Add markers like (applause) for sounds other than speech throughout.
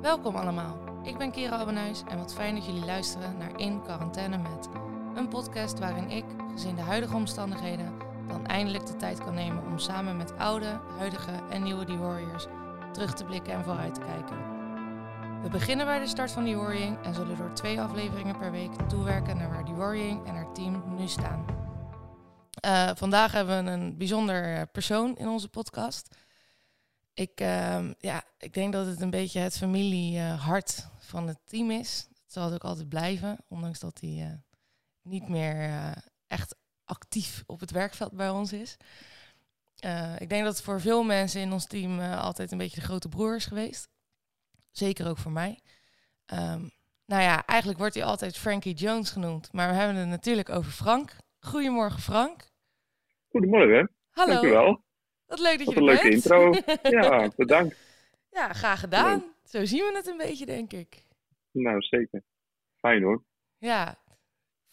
Welkom allemaal. Ik ben Kira Abbenhuis en wat fijn dat jullie luisteren naar In Quarantaine Met. Een podcast waarin ik, gezien de huidige omstandigheden, dan eindelijk de tijd kan nemen om samen met oude, huidige en nieuwe The Warriors terug te blikken en vooruit te kijken. We beginnen bij de start van The Warring en zullen door twee afleveringen per week toewerken naar waar The Warring en haar team nu staan. Uh, vandaag hebben we een bijzonder persoon in onze podcast. Ik, uh, ja, ik denk dat het een beetje het familiehart van het team is. Dat zal het ook altijd blijven, ondanks dat hij uh, niet meer uh, echt actief op het werkveld bij ons is. ik denk dat het voor veel mensen in ons team altijd een beetje de grote broer is geweest. Zeker ook voor mij. Um, nou ja, eigenlijk wordt hij altijd Frankie Jones genoemd. Maar we hebben het natuurlijk over Frank. Goedemorgen, Frank. Goedemorgen. Hallo. Dankjewel. Wat leuk dat je Wat een er leuke bent. intro. (laughs) Ja, bedankt. ja, graag gedaan. Zo zien we het een beetje, denk ik. Nou, zeker. Fijn hoor. Ja.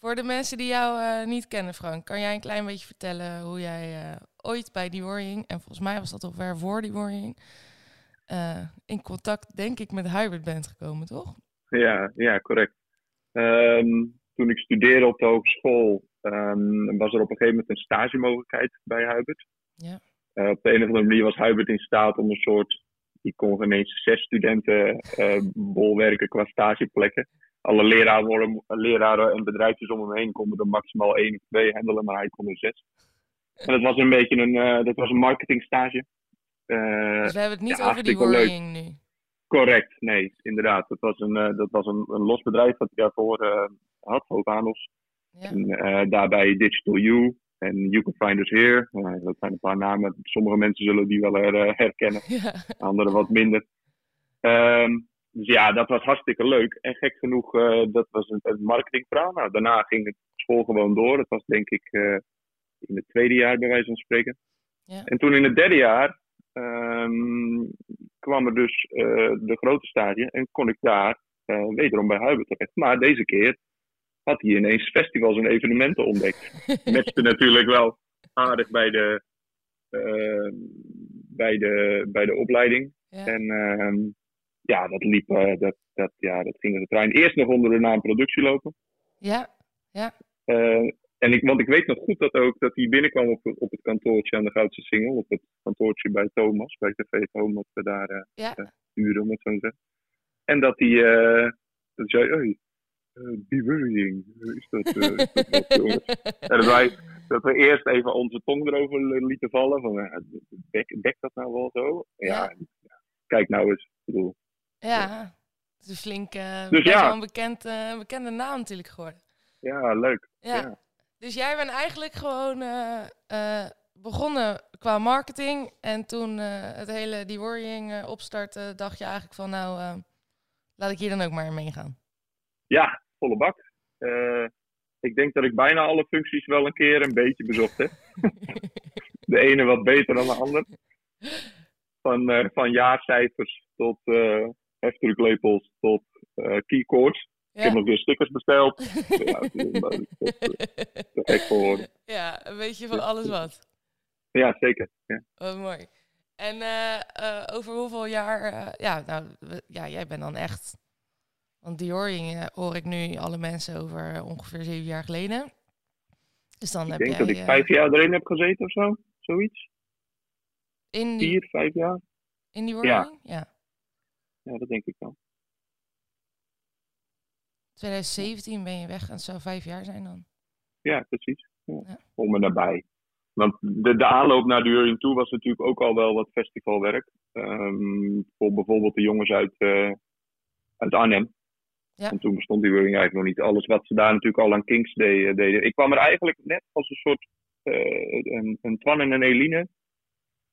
Voor de mensen die jou uh, niet kennen, Frank, kan jij een klein beetje vertellen hoe jij uh, ooit bij die Warring, en volgens mij was dat al ver voor die Warring, uh, in contact, denk ik, met Hybrid bent gekomen, toch? Ja, ja correct. Um, toen ik studeerde op de hogeschool, um, was er op een gegeven moment een stagemogelijkheid bij Hubert. Ja. Uh, op de een of andere manier was Hubert in staat om een soort, die kon ineens zes studenten uh, bolwerken qua stageplekken. Alle leraren, leraren en bedrijfjes om hem heen konden er maximaal één of twee handelen, maar hij kon er zes. En dat was een beetje een, uh, dat was een marketingstage. dus we hebben het niet ja, over die worrying nu. Correct, nee, inderdaad. Dat was een, dat was een, een los bedrijf dat hij daarvoor had. Ja. En daarbij Digital U en You Can Find Us Here. dat zijn een paar namen. Sommige mensen zullen die wel her, herkennen, (laughs) Ja. anderen wat minder. Um, dus ja, dat was hartstikke leuk. En gek genoeg, dat was een, een marketingverhaal. Nou, daarna ging het school gewoon door. Dat was denk ik in het tweede jaar, bij wijze van spreken. Ja. En toen in het derde jaar um, kwam er dus de grote stage en kon ik daar wederom bij Hubert terecht. Maar deze keer had hij ineens festivals en evenementen ontdekt. Matchte natuurlijk wel aardig bij de, uh, bij de, bij de opleiding. Ja. En ja, dat liep, eh, dat, dat, ja, dat ging als een trein. Eerst nog onder de naam productie lopen. Ja, ja. Uh, en ik, want ik weet nog goed dat ook dat hij binnenkwam op, op het kantoortje aan de Goudse Singel. Op het kantoortje bij Thomas, bij TV Thomas, dat we daar uh, ja. om het zo te zeggen. En dat hij dat zei, uh, be worrying, is dat, uh, is dat wat, jongens? (laughs) En dat wij, dat we eerst even onze tong erover lieten vallen, van, uh, dek, dek dat nou wel zo? Ja, kijk nou eens, ik bedoel. Ja, het is een flink, uh, Dus ja. een bekend, uh, bekende naam natuurlijk geworden. Ja, leuk. Ja. Ja. Dus jij bent eigenlijk gewoon uh, uh, begonnen qua marketing. En toen uh, het hele die worrying opstartte, dacht je eigenlijk van nou, uh, laat ik hier dan ook maar in meegaan. Ja, volle bak. Uh, ik denk dat ik bijna alle functies wel een keer een beetje bezocht heb. (laughs) de ene wat beter dan de ander. Van, uh, van jaarcijfers tot uh, heftrucklepels tot uh, keycords. Ja. Ik heb nog weer stickers besteld. (laughs) ja, te gek voor woorden. Ja, een beetje van alles wat. Ja, zeker. Ja. Wat mooi. En uh, uh, over hoeveel jaar... Uh, ja, nou, ja, jij bent dan echt... Want Dioring hoor ik nu alle mensen over ongeveer zeven jaar geleden. Dus dan ik heb denk jij, dat ik vijf jaar erin heb gezeten of zo. Zoiets. In die, Vier, vijf jaar. In die? Ja. ja. Ja, dat denk ik wel. 2017 ben je weg en het zou vijf jaar zijn dan. Ja, precies. Ja. Ja. Om en nabij. Want de, de aanloop naar de Juring toe was natuurlijk ook al wel wat festivalwerk. Um, voor bijvoorbeeld de jongens uit, uh, uit Arnhem. Ja. En toen bestond die Juring eigenlijk nog niet. Alles wat ze daar natuurlijk al aan Kings deden. deden. Ik kwam er eigenlijk net als een soort... Uh, een, een Twan en een Eline.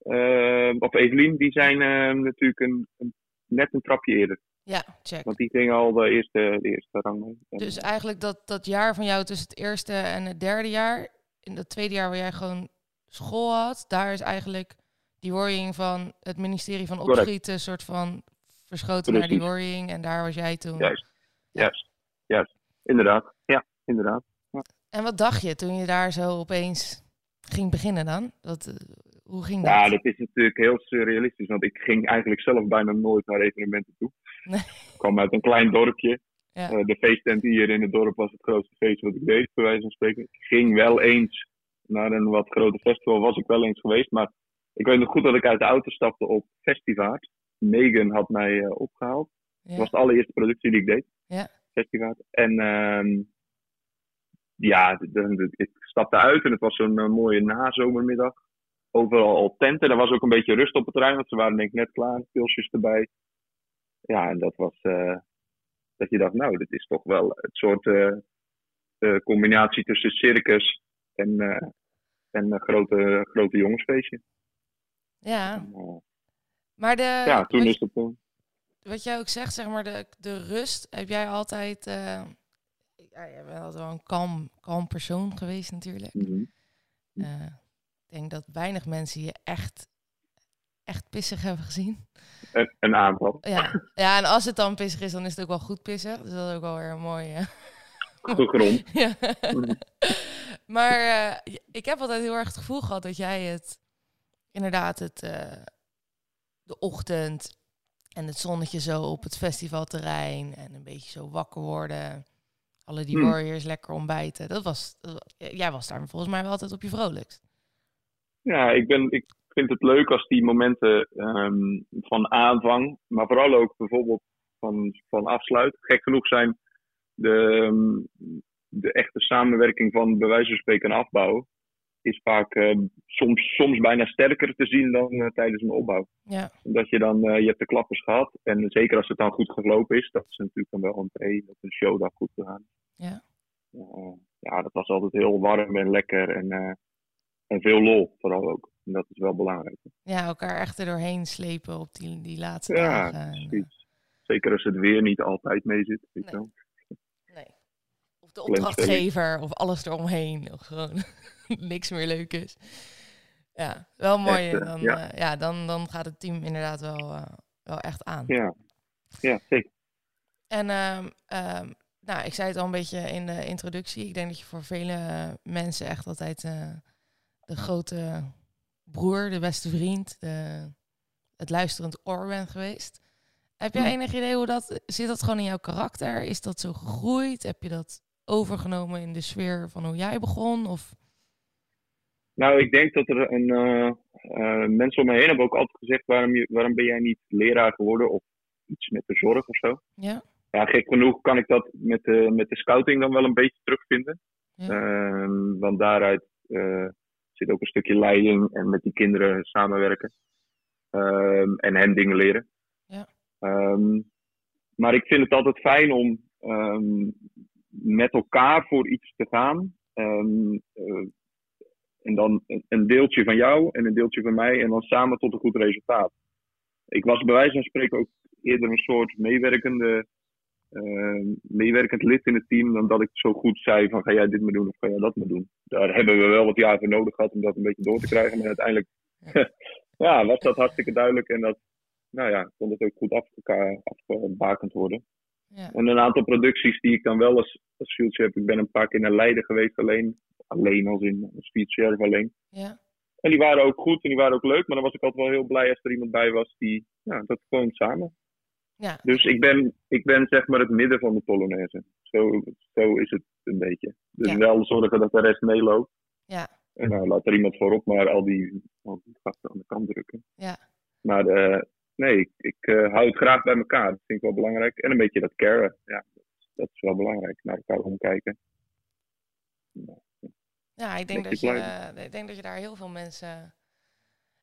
Uh, of Evelien, die zijn natuurlijk een, een, net een trapje eerder. Ja, check. Want die gingen al de eerste, de eerste rang mee. Dus eigenlijk dat, dat jaar van jou tussen het eerste en het derde jaar, in dat tweede jaar waar jij gewoon school had, daar is eigenlijk die worrying van het ministerie van opschieten soort van verschoten naar die worrying en daar was jij toen. Juist, juist, juist. Inderdaad, ja, inderdaad. En wat dacht je toen je daar zo opeens ging beginnen dan? Uh, Hoe ging dat? Ja, dat is natuurlijk heel surrealistisch, want ik ging eigenlijk zelf bijna nooit naar evenementen toe. Nee. Ik kwam uit een klein dorpje. Ja. Eh, de feesttent hier in het dorp was het grootste feest wat ik deed, bij wijze van spreken. Ik ging wel eens naar een wat groter festival, was ik wel eens geweest. Maar ik weet nog goed dat ik uit de auto stapte op Festivaart. Megan had mij eh, opgehaald. Dat was de allereerste productie die ik deed. Ja. En ehm, ja, de- de- de- ik stapte uit en het was zo'n eh, mooie nazomermiddag. Overal al tenten. Er was ook een beetje rust op het terrein, want ze waren denk ik net klaar. Pilsjes erbij. Ja, en dat was... eh, dat je dacht, nou, dit is toch wel het soort eh, combinatie tussen circus en, en een grote, grote jongensfeestje. ja. En, Maar de, ja, toen is het... eh, wat jij ook zegt, zeg maar, de, de rust heb jij altijd... eh ja, jij bent altijd wel een kalm, kalm persoon geweest natuurlijk. mhm. Eh, ik denk dat weinig mensen je echt, echt pissig hebben gezien. een, een aanval. Ja. ja, en als het dan pissig is, dan is het ook wel goed pissig. Dus dat is ook wel weer een mooie... Gegrond. (laughs) Ja. Mhm. maar eh, ik heb altijd heel erg het gevoel gehad dat jij het inderdaad het eh, de ochtend en het zonnetje zo op het festivalterrein en een beetje zo wakker worden. Alle die Hmm. warriors lekker ontbijten. Dat was, dat- jij was daar volgens mij wel altijd op je vrolijkst. Ja, ik, ben, ik vind het leuk als die momenten ehm, van aanvang, maar vooral ook bijvoorbeeld van, van afsluit. Gek genoeg zijn de, ehm, de echte samenwerking van bij wijze van spreken en afbouw is vaak eh, soms, soms bijna sterker te zien dan eh, tijdens een opbouw. Ja, Omdat je dan, eh, je hebt de klappers gehad en zeker als het dan goed gelopen is, dat is natuurlijk dan wel een pre, dat een show dan goed gegaan. ja, ja, dat was altijd heel warm en lekker en, en veel lol vooral ook. En dat is wel belangrijk. ja, elkaar echt er doorheen slepen op die, die laatste Ja, dagen. En, precies. Zeker als het weer niet altijd mee zit. Weet Nee. wel. nee. Of de opdrachtgever of alles eromheen. Of gewoon (laughs) niks meer leuk is. Ja, wel mooi. Echt, eh, dan, ja. ja. ja, dan, dan gaat het team inderdaad wel, eh, wel echt aan. Ja. ja, zeker. En ehm, ehm, nou, ik zei het al een beetje in de introductie. Ik denk dat je voor vele eh, mensen echt altijd eh, de grote broer, de beste vriend, de, het luisterend oor bent geweest. Heb jij enig idee hoe dat zit? Dat gewoon in jouw karakter? Is dat zo gegroeid? Heb je dat overgenomen in de sfeer van hoe jij begon? Of Nou, ik denk dat er een. eh, eh, mensen om me heen hebben ook altijd gezegd: waarom, je, waarom ben jij niet leraar geworden of iets met de zorg of zo? ja? Ja, gek genoeg kan ik dat met de, met de scouting dan wel een beetje terugvinden. Ja. Ehm, want daaruit eh, zit ook een stukje leiding en met die kinderen samenwerken. Ehm, en hen dingen leren. Ja. Ehm, maar ik vind het altijd fijn om met elkaar voor iets te gaan. En dan een- deeltje van jou en een deeltje van mij. En dan samen tot een goed resultaat. Ik was bij wijze van spreken ook eerder een soort meewerkende eh, meewerkend lid in het team dan dat ik zo goed zei van ga jij dit maar doen of ga jij dat maar doen. Daar hebben we wel wat jaar voor nodig gehad om dat een beetje door te krijgen. Maar uiteindelijk ja, (laughs) was dat hartstikke duidelijk en dat nou ja, kon het ook goed afgebakend worden. Ja. En een aantal producties die ik dan wel als, als field chef, ik ben een paar keer naar Leiden geweest alleen. Alleen als in chef alleen. ja. En die waren ook goed en die waren ook leuk, maar dan was ik altijd wel heel blij als er iemand bij was die, ja, dat gewoon samen. Ja. Dus ik ben, ik ben zeg maar het midden van de Polonaise. Zo, zo is het een beetje. Dus Ja. wel zorgen dat de rest meeloopt. Ja. En nou, laat er iemand voorop maar al die, al die gasten aan de kant drukken. Ja. Maar eh, nee, ik, ik eh, hou het graag bij elkaar. Dat vind ik wel belangrijk. En een beetje dat caren. Ja, dat is wel belangrijk. Naar elkaar omkijken. Ja, ik denk, dat je, eh, ik denk dat je daar heel veel mensen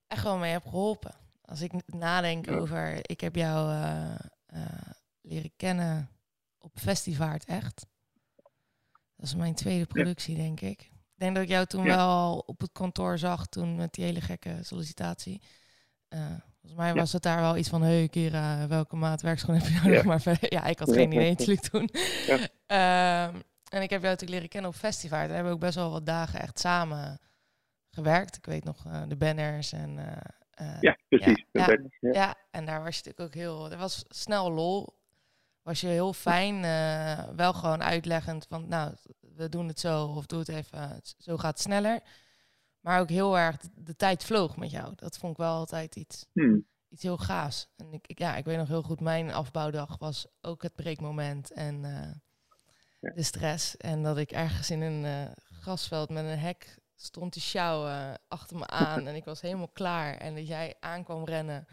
echt wel mee hebt geholpen. Als ik nadenk Ja. over, ik heb jou eh, eh, leren kennen op Festivaart echt. Dat is mijn tweede productie, denk ik. Ik denk dat ik jou toen Ja. wel op het kantoor zag, toen met die hele gekke sollicitatie. Volgens mij Ja. was het daar wel iets van, hey Kira, welke maat werkschoen heb je nodig? Ja. Maar ja, ik had Ja, geen idee ja. natuurlijk toen. En ik heb jou natuurlijk leren kennen op Festivaart. Daar hebben we ook best wel wat dagen echt samen gewerkt. Ik weet nog eh, de banners en... eh, eh, Ja, precies. Ja. Ja. ja, en daar was je natuurlijk ook heel... Er was snel lol. Was je heel fijn, wel gewoon uitleggend van... Nou, we doen het zo of doe het even, zo gaat het sneller. Maar ook heel erg, de, de tijd vloog met jou. Dat vond ik wel altijd iets, Hmm. iets heel gaafs. En ik, ik- ja, ik weet nog heel goed, mijn afbouwdag was ook het breekmoment en. De stress. En dat ik ergens in een eh, grasveld met een hek stond te sjouwen achter me aan. en ik was helemaal klaar. En dat jij aankwam rennen.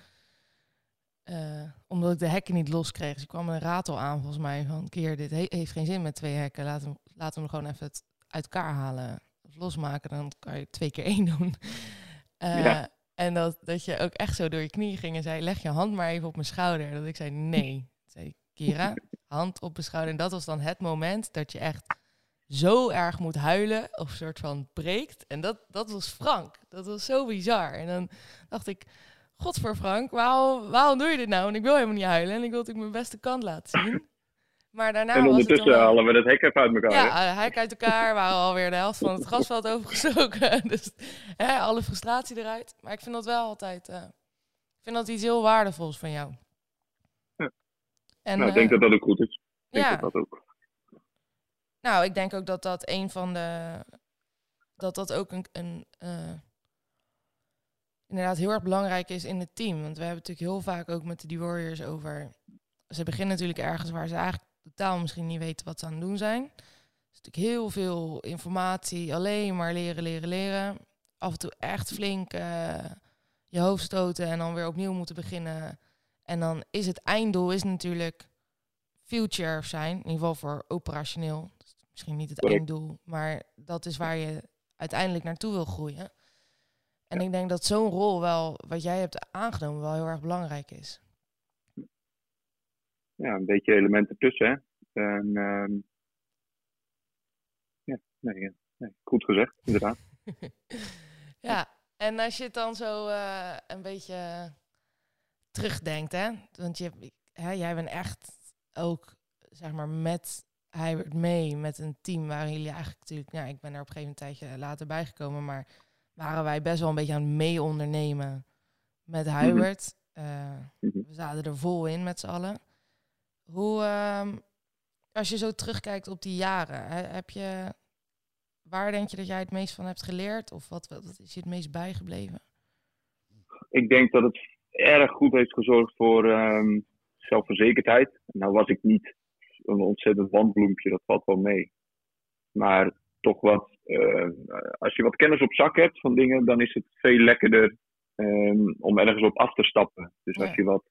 eh, omdat ik de hekken niet los kreeg. Dus ik kwam een ratel aan volgens mij. Van, keer, dit he- heeft geen zin met twee hekken. Laten we, laten we hem gewoon even het uit elkaar halen. Of losmaken, dan kan je twee keer (laughs) één doen. Eh, Ja. En dat, dat je ook echt zo door je knieën ging en zei... leg je hand maar even op mijn schouder. Dat ik zei, nee. Toen zei ik, Kira, hand op mijn schouder. En dat was dan het moment dat je echt zo erg moet huilen... of soort van breekt. En dat, dat was Frank. Dat was zo bizar. En dan dacht ik... God voor Frank, waarom, waarom doe je dit nou? Want ik wil helemaal niet huilen en ik wil natuurlijk mijn beste kant laten zien. Maar daarna en was het ondertussen dan wel- halen we het hek even uit elkaar. ja, uh, hek uit elkaar, waren alweer de helft van het grasveld overgestoken. (laughs) dus hè, alle frustratie eruit. Maar ik vind dat wel altijd, eh, ik vind dat iets heel waardevols van jou. Ja. En, nou, ik denk eh, dat dat ook goed is. Ik denk ja. dat dat ook. Nou, ik denk ook dat dat een van de. dat dat ook een. een eh, inderdaad heel erg belangrijk is in het team. Want we hebben natuurlijk heel vaak ook met de Warriors over. Ze beginnen natuurlijk ergens waar ze eigenlijk totaal misschien niet weten wat ze aan het doen zijn. Is natuurlijk heel veel informatie, alleen maar leren, leren, leren. Af en toe echt flink eh, je hoofd stoten en dan weer opnieuw moeten beginnen. En dan is het einddoel is natuurlijk future zijn, in ieder geval voor operationeel. Misschien niet het einddoel, maar dat is waar je uiteindelijk naartoe wil groeien. En ik denk dat zo'n rol wel, wat jij hebt aangenomen, wel heel erg belangrijk is. Ja, een beetje elementen tussen. Hè? En, ehm, ja, nee, ja, nee, goed gezegd, inderdaad. (laughs) ja, en als je het dan zo eh, een beetje terugdenkt, hè? Want je, hè, jij bent echt ook, zeg maar, met Hybrid mee, met een team waarin jullie eigenlijk natuurlijk, ja, ik ben er op een gegeven moment tijdje later bijgekomen, maar waren wij best wel een beetje aan het mee ondernemen met Hybrid. Eh, Mhm. we zaten er vol in met z'n allen. Hoe, ehm, als je zo terugkijkt op die jaren, hè, heb je, waar denk je dat jij het meest van hebt geleerd? Of wat, wat, wat is je het meest bijgebleven? Ik denk dat het erg goed heeft gezorgd voor ehm, zelfverzekerdheid. Nou was ik niet een ontzettend wandbloempje, dat valt wel mee. Maar toch wat, eh, als je wat kennis op zak hebt van dingen, dan is het veel lekkerder ehm, om ergens op af te stappen. Dus als je wat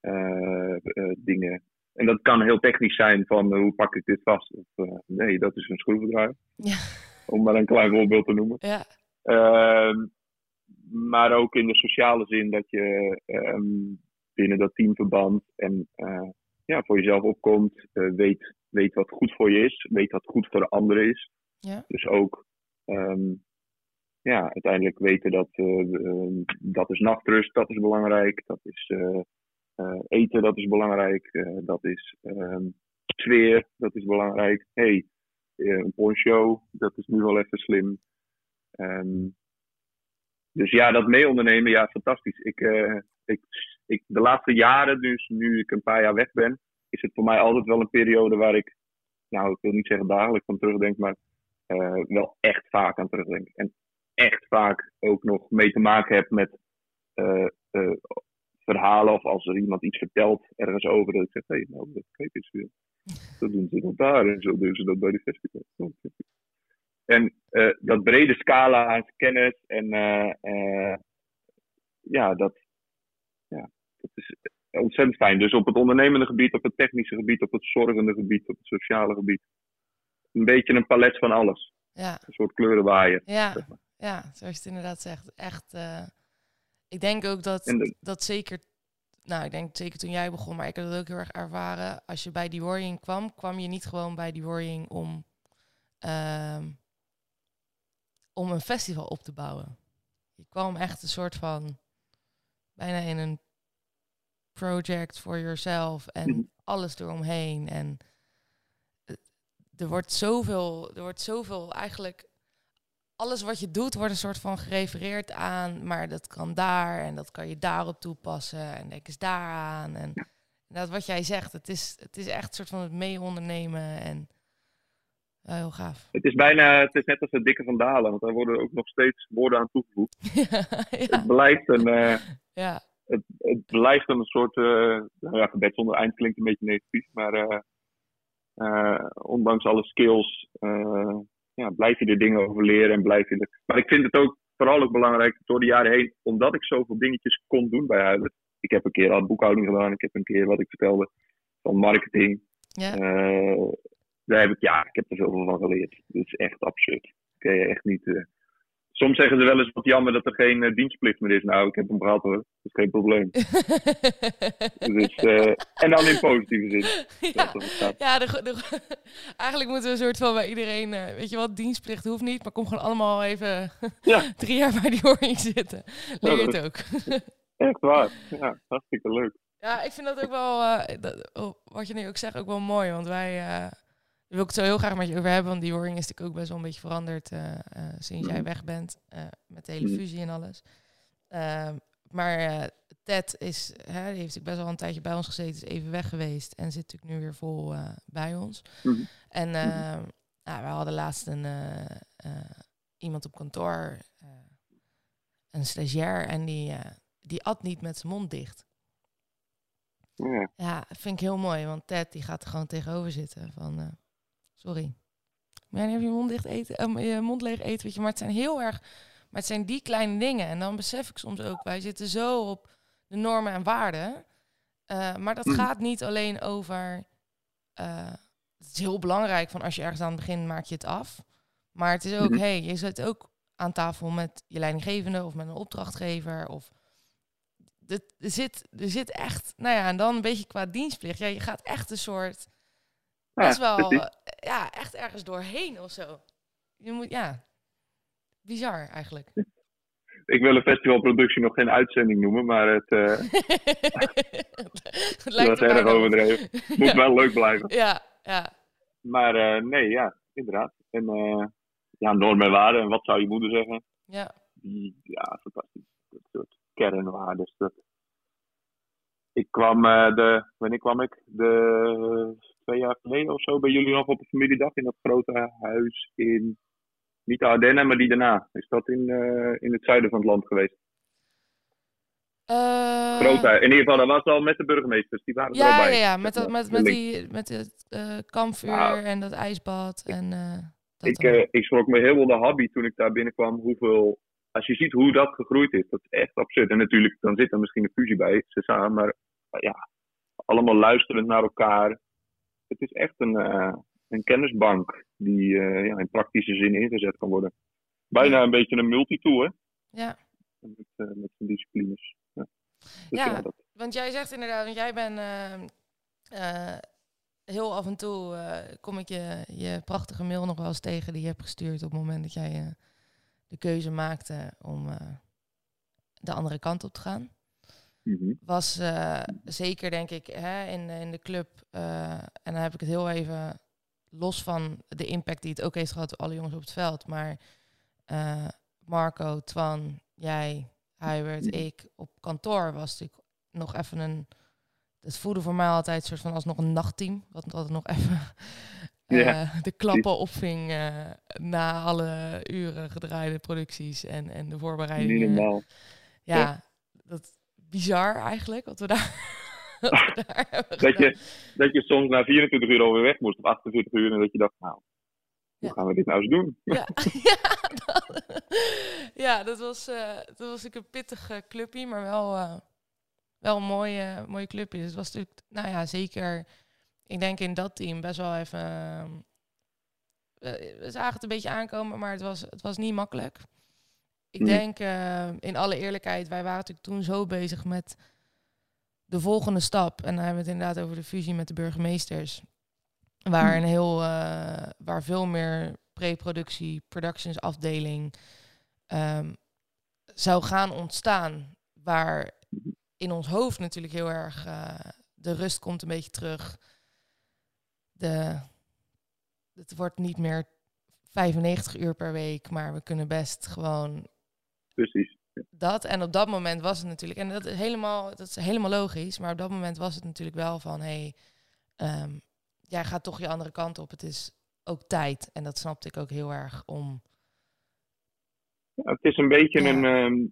eh, eh, dingen. En dat kan heel technisch zijn van eh, hoe pak ik dit vast? Of nee, dat is een schroevendraaier. Ja. Om maar een klein voorbeeld te noemen. Ja, Ehm, maar ook in de sociale zin dat je ehm, binnen dat teamverband en eh, ja, voor jezelf opkomt, eh, weet, weet wat goed voor je is, weet wat goed voor de anderen is. ja, Dus ook ehm, ja, uiteindelijk weten dat eh, ehm, dat is nachtrust, dat is belangrijk, dat is eten, dat is belangrijk, dat is sfeer, dat is belangrijk. hey, een poncho, dat is nu wel even slim. Ehm, dus ja, dat mee ondernemen, ja, fantastisch. Ik, eh, ik, ik, de laatste jaren, dus nu ik een paar jaar weg ben, is het voor mij altijd wel een periode waar ik, nou, ik wil niet zeggen dagelijks aan terugdenk, maar eh, wel echt vaak aan terugdenk. En echt vaak ook nog mee te maken heb met eh, verhalen of als er iemand iets vertelt ergens over, dat ik zeg, hé, nou, dat- kijk eens weer. Zo doen ze dat daar en zo doen ze dat bij de festival. En eh, dat brede scala aan kennis en eh, eh, ja, dat, ja, dat is ontzettend fijn. Dus op het ondernemende gebied, op het technische gebied, op het zorgende gebied, op het sociale gebied. Een beetje een palet van alles. ja, Een soort kleurenwaaier. ja, zeg maar. ja, zoals je het inderdaad zegt. Echt, ik denk ook dat, de- dat zeker, nou, ik denk zeker toen jij begon, maar ik heb dat ook heel erg ervaren. Als je bij die Warring kwam, kwam je niet gewoon bij die Warring om, ehm, om een festival op te bouwen. Je kwam echt een soort van, bijna in een project for yourself en Mhm. alles eromheen. En eh, er wordt zoveel, er wordt zoveel eigenlijk alles wat je doet wordt een soort van gerefereerd aan, maar dat kan daar en dat kan je daarop toepassen en denk eens daaraan. En dat wat jij zegt, het is, het is echt een soort van het mee ondernemen en Ja, heel gaaf. Het is bijna, het is net als het dikke van Dalen, want daar worden ook nog steeds woorden aan toegevoegd. (laughs) ja. Het blijft een, eh, ja. het, het blijft een soort, uh, nou ja, gebed zonder eind klinkt een beetje negatief, maar uh, uh, ondanks alle skills ja, blijf je er dingen over leren en blijf je er. Maar ik vind het ook vooral ook belangrijk door de jaren heen, omdat ik zoveel dingetjes kon doen bij Huilen. Ik heb een keer al boekhouding gedaan, ik heb een keer wat ik vertelde van marketing. Ja. Uh, daar heb ik, ja, ik heb er zoveel van geleerd. Het is echt absurd. Kun je echt niet. Uh... Soms zeggen ze wel eens wat jammer dat er geen uh, dienstplicht meer is. Nou, ik heb hem gehad hoor. Dat is geen probleem. (laughs) dus, en dan in positieve zin. Ja, ja de, de, (laughs) eigenlijk moeten we een soort van bij iedereen, weet je wat, dienstplicht hoeft niet, maar kom gewoon allemaal even (laughs) ja. drie jaar bij die horing zitten. Leer het ook. echt waar. Ja, hartstikke leuk. Ja, ik vind dat ook wel, dat, oh, wat je nu ook zegt, ook wel mooi. Want wij, wil ik het zo heel graag met je over hebben. Want die horing is natuurlijk ook best wel een beetje veranderd uh, sinds jij weg bent. met de hele fusie en alles. Ehm, maar Ted is, hè, die heeft natuurlijk best wel een tijdje bij ons gezeten. Is even weg geweest. En zit natuurlijk nu weer vol bij ons. Mhm. En nou, we hadden laatst een, iemand op kantoor. een stagiair. En die, die at niet met zijn mond dicht. Ja. ja, vind ik heel mooi. Want Ted die gaat er gewoon tegenover zitten. Van, uh, sorry. Maar je mond dicht eten, uh, je mond leeg eten. Weet je, maar het zijn heel erg... Maar het zijn die kleine dingen. En dan besef ik soms ook, wij zitten zo op de normen en waarden. Uh, maar dat Mm. gaat niet alleen over... het is heel belangrijk van als je ergens aan het begin maak je het af. Maar het is ook, Mhm. hey, je zit ook aan tafel met je leidinggevende of met een opdrachtgever of er zit, er zit echt, nou ja, en dan een beetje qua dienstplicht. Ja, je gaat echt een soort, Ja, best wel, precies. Ja, echt ergens doorheen of zo. Je moet, ja, bizar eigenlijk. Ik wil een festivalproductie nog geen uitzending noemen, maar het, uh, (laughs) het dat lijkt is er erg overdreven. (laughs) Moet Ja. wel leuk blijven. Ja, ja, Maar eh, nee, ja, inderdaad. En uh, ja, normen en waarden. En wat zou je moeder zeggen? ja, ja, fantastisch. Dat soort kernwaarden. Dat... Ik kwam, de, wanneer kwam ik? De, twee jaar geleden of zo bij jullie nog op een familiedag in dat grote huis in, niet de Ardennen, maar die daarna. Is dat in, uh, in het zuiden van het land geweest? Uh, huis. In ieder geval, dat was al met de burgemeesters. Die waren er al ja, bij. ja, ja, met, dat, met, met, die, met het uh, kampvuur Nou, en dat ijsbad. En, dat Ik, ik schrok me heel de hobby toen ik daar binnenkwam. Hoeveel, als je ziet hoe dat gegroeid is, dat is echt absurd. En natuurlijk, dan zit er misschien een fusie bij, ze samen, maar ja, allemaal luisterend naar elkaar. Het is echt een, uh, een kennisbank die uh, ja, in praktische zin ingezet kan worden. Bijna een beetje een multitool, hè? Ja. Met, uh, met zijn disciplines. Ja. Dus Ja. Want jij zegt inderdaad, want jij bent eh, eh, heel af en toe eh, kom ik je, je prachtige mail nog wel eens tegen die je hebt gestuurd op het moment dat jij eh, de keuze maakte om eh, de andere kant op te gaan. Mhm. Was eh, zeker denk ik hè, in, in de club, eh, en dan heb ik het heel even los van de impact die het ook heeft gehad op alle jongens op het veld, maar eh, Marco, Twan, jij, Hubert, Mhm. ik op kantoor was natuurlijk nog even een. Het voelde voor mij altijd een soort van alsnog een nachtteam. Wat altijd nog even eh, de klappen opving eh, na alle uren gedraaide producties en, en de voorbereidingen. Ja. dat bizar eigenlijk wat we daar, (laughs) wat we daar hebben Dat gedaan. je, dat je soms na 24 uur alweer weg moest, of 48 uur, en dat je dacht, nou, hoe gaan we dit nou eens doen? Ja, (laughs) ja, dat, ja, dat was, eh dat was een pittig eh, clubje, maar wel, eh, wel een mooie, mooie clubje. Dus het was natuurlijk, nou ja, zeker, ik denk in dat team best wel even, we we zagen het een beetje aankomen, maar het was, het was niet makkelijk. Ik Mhm. denk, eh, in alle eerlijkheid, wij waren natuurlijk toen zo bezig met de volgende stap. En dan hebben we het inderdaad over de fusie met de burgemeesters. Waar Mhm. een heel, eh, waar veel meer pre-productie, productions afdeling ehm, zou gaan ontstaan. Waar in ons hoofd natuurlijk heel erg eh, de rust komt een beetje terug. De, het wordt niet meer 95 uur per week, maar we kunnen best gewoon Precies. dat. En op dat moment was het natuurlijk, en dat is helemaal, dat is helemaal logisch, maar op dat moment was het natuurlijk wel van, hé, hey, ehm, jij gaat toch je andere kant op. Het is ook tijd. En dat snapte ik ook heel erg om. Ja, het is een beetje Ja. een, ehm,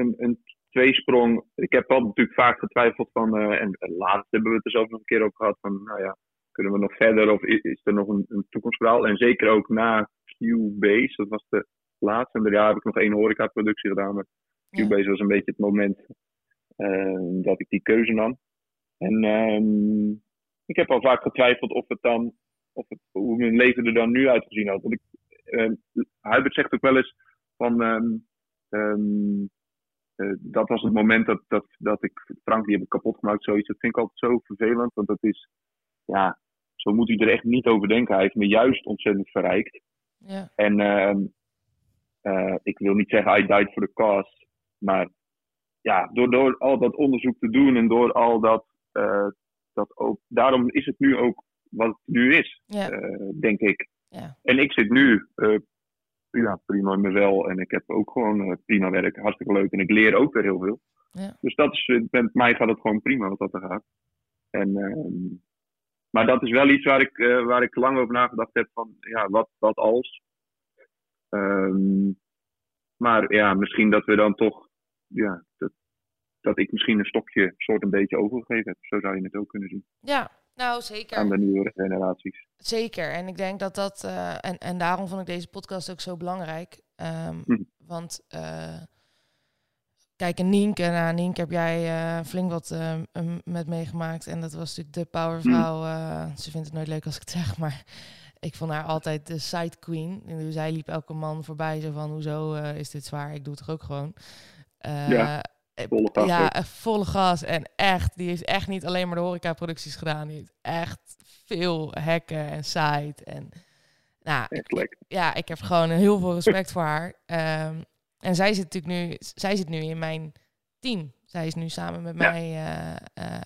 een, een tweesprong. Ik heb wel natuurlijk vaak getwijfeld van, eh, en laatst hebben we het er zelf nog een keer over gehad, van nou ja, kunnen we nog verder of is er nog een, een toekomstverhaal? En zeker ook na Cubase, dat was de laatste, en daarna heb ik nog één horeca-productie gedaan, maar Ja. Cubase was een beetje het moment eh, dat ik die keuze nam. En ehm, ik heb al vaak getwijfeld of het dan, of het, hoe mijn leven er dan nu uitgezien had. Want ik, eh, Hubert zegt ook wel eens van, ehm, ehm, eh, dat was het moment dat, dat, dat ik, Frank die heb ik kapot gemaakt, zoiets. Dat vind ik altijd zo vervelend, want dat is, ja, zo moet hij er echt niet over denken. Hij heeft me juist ontzettend verrijkt. Ja, En ehm, eh, ik wil niet zeggen I died for the cause, maar ja, door, door al dat onderzoek te doen en door al dat, eh, dat ook, daarom is het nu ook wat het nu is, eh, denk ik. En ik zit nu ja, prima in mijn wel en ik heb ook gewoon prima werk, hartstikke leuk en ik leer ook weer heel veel. Dus dat is, met mij gaat het gewoon prima wat dat er gaat. En, ehm, maar dat is wel iets waar ik, waar ik lang over nagedacht heb van, ja, wat, wat als? Ehm, maar ja, misschien dat we dan toch, ja, dat, dat ik misschien een stokje soort een beetje overgegeven heb. Zo zou je het ook kunnen zien ja. nou zeker. aan de nieuwere generaties. Zeker. En ik denk dat dat. eh, en, en daarom vond ik deze podcast ook zo belangrijk. Ehm, Mhm. Want. eh, kijk, en Nienke. Nou, Nienke heb jij eh, flink wat eh, m- met meegemaakt. En dat was natuurlijk de powervrouw. eh, ze vindt het nooit leuk als ik het zeg, maar. Ik vond haar altijd de side queen. En zij liep elke man voorbij. Zo van: hoezo eh, is dit zwaar? Ik doe het toch ook gewoon. Eh, Ja, eh, volle gas ja, ook. volle gas. En echt, die heeft echt niet alleen maar de horeca-producties gedaan. Die heeft echt veel hacken en site. En nou, ja, ik heb gewoon heel veel respect voor haar. Ehm, en zij zit natuurlijk nu, zij zit nu in mijn team. Zij is nu samen met Ja. mij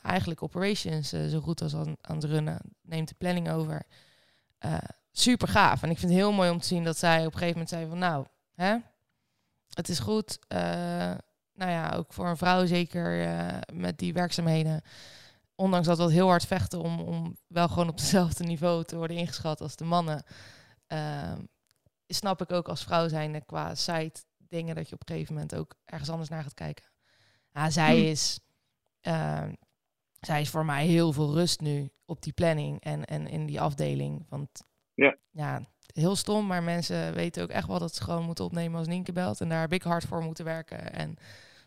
eigenlijk operations zo goed als aan, aan het runnen. Neemt de planning over. Eh, super gaaf. En ik vind het heel mooi om te zien dat zij op een gegeven moment zei van nou, hè, het is goed. eh, nou ja, ook voor een vrouw zeker eh, met die werkzaamheden. Ondanks dat we heel hard vechten om, om wel gewoon op hetzelfde niveau te worden ingeschat als de mannen. snap ik ook als vrouw zijnde qua site dingen dat je op een gegeven moment ook ergens anders naar gaat kijken. Ja, zij Hmm. is, zij is voor mij heel veel rust nu op die planning en, en in die afdeling. Want Ja. ja, heel stom, maar mensen weten ook echt wel dat ze gewoon moeten opnemen als Nienke belt. En daar heb ik hard voor moeten werken. En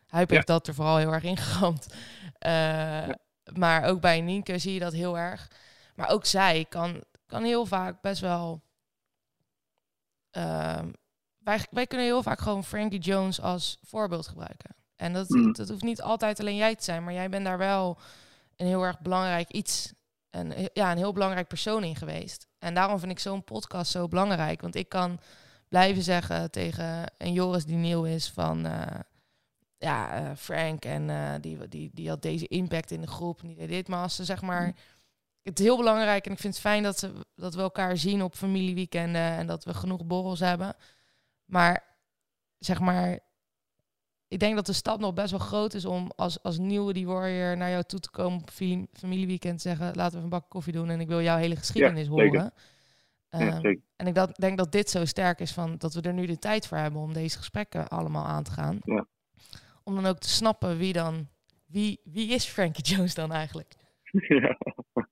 Huip Ja. heeft dat er vooral heel erg ingeramd. Eh, Maar ook bij Nienke zie je dat heel erg. Maar ook zij kan, kan heel vaak best wel... ehm, wij, wij kunnen heel vaak gewoon Frankie Jones als voorbeeld gebruiken. En dat, Mm. dat hoeft niet altijd alleen jij te zijn, maar jij bent daar wel een heel erg belangrijk iets, een, ja, een heel belangrijk persoon in geweest. En daarom vind ik zo'n podcast zo belangrijk. Want ik kan blijven zeggen tegen een Joris die nieuw is van... eh, ja, eh, Frank en eh, die, die, die had deze impact in de groep en deed dit. Maar als ze zeg maar... Het is heel belangrijk en ik vind het fijn dat, ze, dat we elkaar zien op familieweekenden en dat we genoeg borrels hebben. Maar zeg maar, ik denk dat de stap nog best wel groot is om als, als nieuwe die warrior naar jou toe te komen op familie, familieweekend te zeggen, laten we een bak koffie doen en ik wil jouw hele geschiedenis horen. Ja, Ehm, zeker. en ik dat, denk dat dit zo sterk is van dat we er nu de tijd voor hebben om deze gesprekken allemaal aan te gaan. Ja. Om dan ook te snappen wie dan, wie, wie is Frankie Jones dan eigenlijk? ja. (laughs)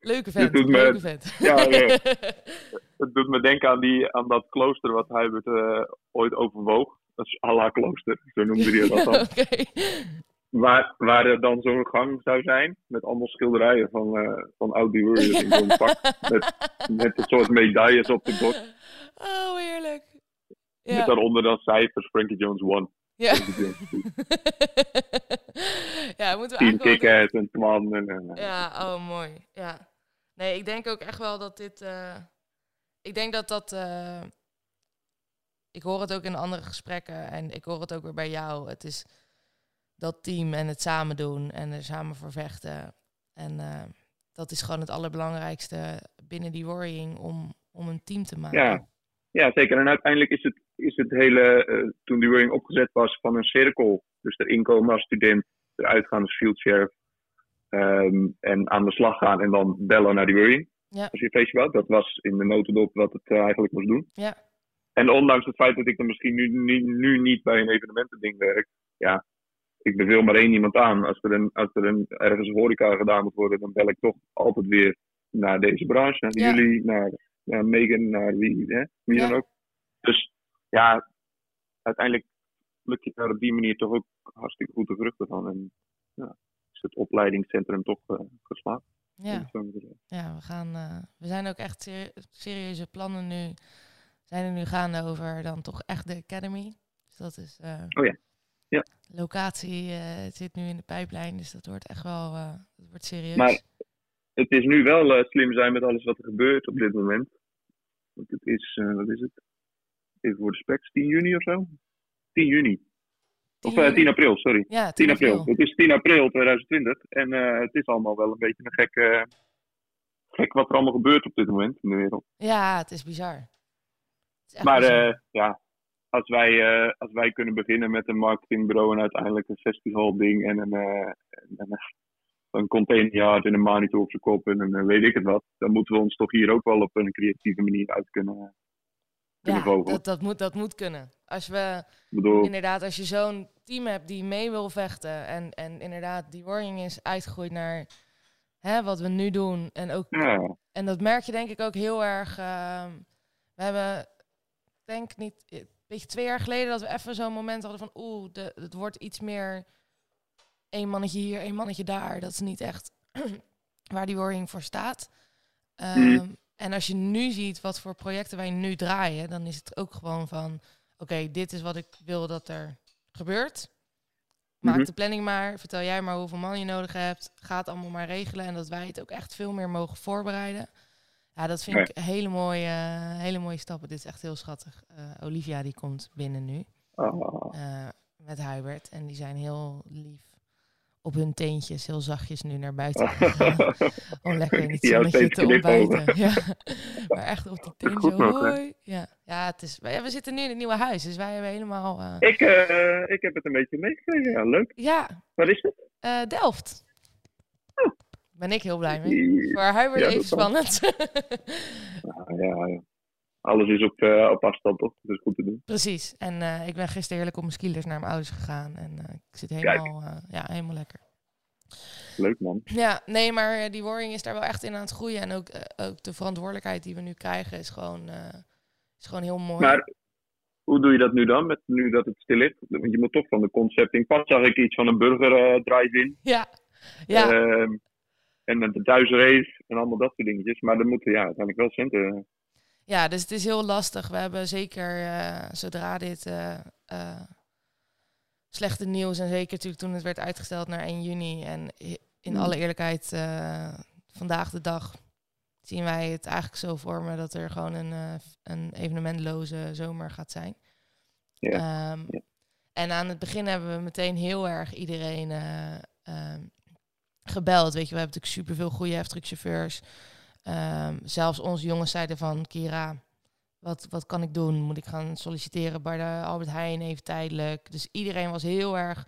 Leuke vent, doet me- leuke vent. Ja, ja. (laughs) Het doet me denken aan, die, aan dat klooster wat Hubert eh, ooit overwoog. Dat is Allah klooster, zo noemde hij dat dan. (laughs) Waar, waar er dan zo'n gang zou zijn, met allemaal schilderijen van, eh van oud warriors in zo'n pak. Met, met een soort medailles op de borst. Oh, heerlijk. Met Ja. daaronder dan cijfers, Frankie Jones won. Ja. (laughs) Ja, moeten we wel- kick-ass en twan. En, en, Ja, oh mooi. Ja. Nee, ik denk ook echt wel dat dit. eh, ik denk dat dat. eh, ik hoor het ook in andere gesprekken en ik hoor het ook weer bij jou. Het is dat team en het samen doen en er samen voor vechten. En eh, dat is gewoon het allerbelangrijkste binnen die worrying om, om een team te maken. Ja. Ja, zeker. En uiteindelijk is het, is het hele, eh, toen die wording opgezet was, van een cirkel. Dus erin komen als student, eruit gaan als field sheriff. ehm, en aan de slag gaan en dan bellen naar die wording. Ja. Als je feestje bouwt, dat was in de notendop wat het eh, eigenlijk moest doen. Ja. En ondanks het feit dat ik dan misschien nu, nu, nu niet bij een evenementending werk, ja, ik beveel maar één iemand aan. Als er, een, als er een, ergens horeca gedaan moet worden, dan bel ik toch altijd weer naar deze branche, naar Ja. jullie, naar, naar Megan, naar wie, hè, wie Ja. dan ook. Dus ja, uiteindelijk lukt je daar op die manier toch ook hartstikke goed de vruchten van. En ja, is het opleidingscentrum toch eh, geslaagd. Ja. Ja, we gaan. eh, we zijn ook echt serie- serieuze plannen nu. Zijn er nu gaande over dan toch echt de Academy. Dus dat is. eh, Oh ja. Ja. Locatie eh, het zit nu in de pijplijn, dus dat wordt echt wel. eh dat wordt serieus. Maar het is nu wel slim zijn met alles wat er gebeurt op dit moment. Want het is, wat is het? Even voor de specs, 10 juni of zo? 10 juni. Of eh, juni? 10 april, sorry. Ja, 10 10 april. Het is 10 april 2020 en het is allemaal wel een beetje een gek, gek wat er allemaal gebeurt op dit moment in de wereld. Ja, het is bizar. Maar eh, ja, als wij, eh, als wij kunnen beginnen met een marketingbureau en uiteindelijk een festival ding en een, en een, een containeryard en een monitor op zijn kop en een weet ik het wat, dan moeten we ons toch hier ook wel op een creatieve manier uit kunnen, kunnen ja, vogelen. dat, dat, moet, dat moet kunnen. Als we bedoel, inderdaad, als je zo'n team hebt die mee wil vechten en, en inderdaad die warning is uitgegroeid naar hè, wat we nu doen en ook ja, En dat merk je denk ik ook heel erg. ehm, we hebben, denk niet, een beetje twee jaar geleden dat we even zo'n moment hadden van, oeh, het wordt iets meer één mannetje hier, één mannetje daar. Dat is niet echt (clears throat) waar die warring voor staat. Ehm, Mhm. En als je nu ziet wat voor projecten wij nu draaien, dan is het ook gewoon van, oké, dit is wat ik wil dat er gebeurt. Maak Mhm. de planning maar, vertel jij maar hoeveel man je nodig hebt. Ga het allemaal maar regelen en dat wij het ook echt veel meer mogen voorbereiden. Ja, dat vind ik hele mooie, hele mooie stappen. Dit is echt heel schattig. Eh, Olivia die komt binnen nu ah, eh, met Hubert en die zijn heel lief op hun teentjes, heel zachtjes nu naar buiten (laughs) gegaan. Om lekker in het zonnetje te ontbijten. (laughs) Ja. (laughs) maar echt op die teen Goed zo, nog, hè? hoi. Ja, ja, het is, ja, we zitten nu in het nieuwe huis, dus wij hebben helemaal... eh, ik, ik heb het een beetje meegekregen, ja, leuk. ja, Wat is het? Delft. Ben ik heel blij mee. Voor Hubert Ja, even spannend. Ah, (laughs) ja, ja. Alles is op, eh, op afstand, toch? Dat is goed te doen. Precies. En eh, ik ben gisteren heerlijk op mijn skilers naar mijn ouders gegaan. En eh, ik zit helemaal, ja, helemaal lekker. Leuk, man. Ja, nee, maar die warring is daar wel echt in aan het groeien. En ook, ook de verantwoordelijkheid die we nu krijgen is gewoon, is gewoon heel mooi. Maar hoe doe je dat nu dan, met, nu dat het stil ligt? Want je moet toch van de concepting. Pas zag ik iets van een burger drive-in. Ja, ja, Ehm, en met de thuisrace en allemaal dat soort dingetjes. Maar dan moeten ja, uiteindelijk wel centen. ja, dus het is heel lastig. We hebben zeker, eh, zodra dit eh, eh, slechte nieuws... en zeker natuurlijk toen het werd uitgesteld naar 1 juni... en in Mm. alle eerlijkheid, eh, vandaag de dag zien wij het eigenlijk zo voor me... dat er gewoon een, eh, een evenementloze zomer gaat zijn. Ja, Ehm, ja. En aan het begin hebben we meteen heel erg iedereen eh, ehm, gebeld. Weet je, we hebben natuurlijk superveel goede heftruckchauffeurs. Ehm, zelfs onze jongens zeiden van, Kira, wat, wat kan ik doen? Moet ik gaan solliciteren bij de Albert Heijn even tijdelijk? Dus iedereen was heel erg...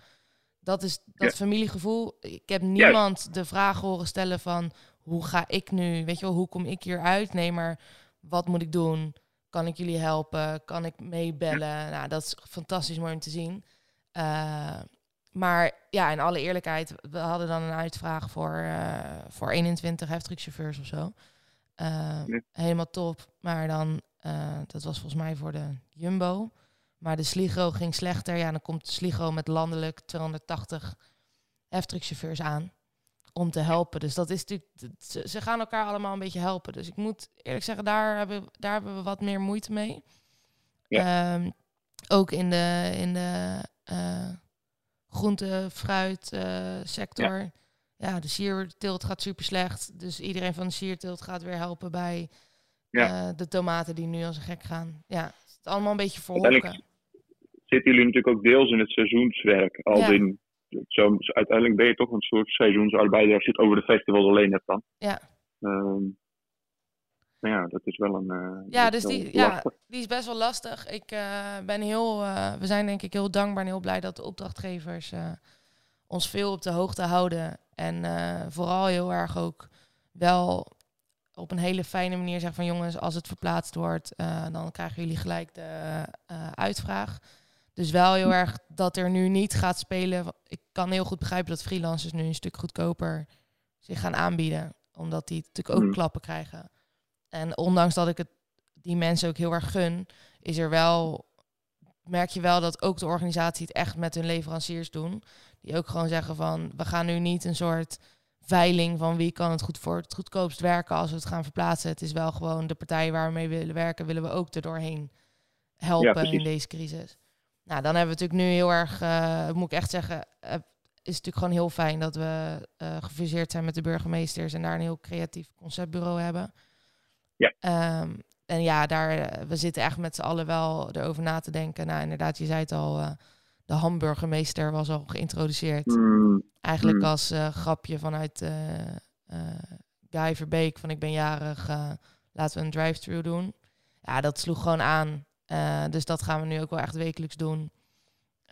Dat is dat Ja. familiegevoel. Ik heb niemand de vraag horen stellen van... hoe ga ik nu? Weet je wel, hoe kom ik hier uit? Nee, maar wat moet ik doen? Kan ik jullie helpen? Kan ik meebellen? Nou, dat is fantastisch mooi om te zien. Eh, maar ja, in alle eerlijkheid, we hadden dan een uitvraag voor, eh, voor 21 heftruckchauffeurs of zo. Eh. Helemaal top. Maar dan, eh, dat was volgens mij voor de Jumbo. Maar de Sligo ging slechter. Ja, dan komt de Sligo met landelijk 280 heftruckchauffeurs aan om te helpen. Dus dat is natuurlijk, ze, ze gaan elkaar allemaal een beetje helpen. Dus ik moet eerlijk zeggen, daar hebben, daar hebben we wat meer moeite mee. Ehm, ook in de, in de groente, fruit eh, sector. Ja. de sierteelt gaat super slecht. Dus iedereen van de sierteelt gaat weer helpen bij Ja. eh, de tomaten die nu als een gek gaan. Ja, het is allemaal een beetje hokken. Zitten jullie natuurlijk ook deels in het seizoenswerk. Als Ja. in, zo, uiteindelijk ben je toch een soort seizoensarbeider als je het over de festivals alleen hebt dan. Ja. Ehm, maar ja, dat is wel een. eh, Ja, is dus die, ja, lastig. die is best wel lastig. Ik eh, ben heel, eh, we zijn denk ik heel dankbaar en heel blij dat de opdrachtgevers eh, ons veel op de hoogte houden. En eh, vooral heel erg ook wel op een hele fijne manier zeggen van jongens, als het verplaatst wordt, dan krijgen jullie gelijk de uitvraag. Dus wel heel erg dat er nu niet gaat spelen. Ik kan heel goed begrijpen dat freelancers nu een stuk goedkoper zich gaan aanbieden. Omdat die natuurlijk ook mm. klappen krijgen. En ondanks dat ik het die mensen ook heel erg gun, is er wel, merk je wel dat ook de organisatie het echt met hun leveranciers doen. Die ook gewoon zeggen van, we gaan nu niet een soort veiling van wie kan het goed voor het goedkoopst werken als we het gaan verplaatsen. Het is wel gewoon de partijen waar we mee willen werken, willen we ook er doorheen helpen in deze crisis. Nou, dan hebben we natuurlijk nu heel erg, uh, moet ik echt zeggen, uh, is natuurlijk gewoon heel fijn dat we uh, gefuseerd zijn met de burgemeesters en daar een heel creatief conceptbureau hebben. Ja. Um, en ja, daar, we zitten echt met z'n allen wel erover na te denken. Nou, inderdaad, je zei het al, de hamburgermeester was al geïntroduceerd. Mm. Eigenlijk Mm. als uh, grapje vanuit uh, uh, Guy Verbeek van ik ben jarig, laten we een drive-thru doen. Ja, dat sloeg gewoon aan. dus dat gaan we nu ook wel echt wekelijks doen.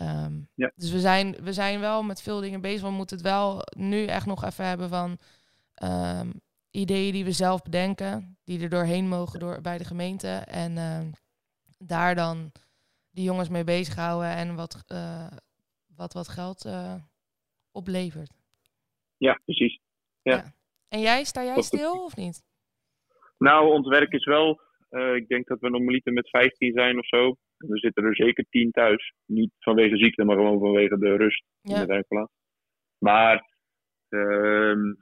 Um, ja. Dus we zijn, we zijn wel met veel dingen bezig. We moeten het wel nu echt nog even hebben van um, ideeën die we zelf bedenken, die er doorheen mogen door, bij de gemeente. En ehm, daar dan die jongens mee bezighouden en wat, uh, wat, wat geld uh, oplevert. Ja, precies. Ja. ja. En jij, sta jij stil of niet? Nou, ons werk is wel, uh, ik denk dat we normaliter met 15 zijn of zo. En er zitten er zeker 10 thuis. Niet vanwege ziekte, maar gewoon vanwege de rust ja. in de werkplaats. Maar ehm,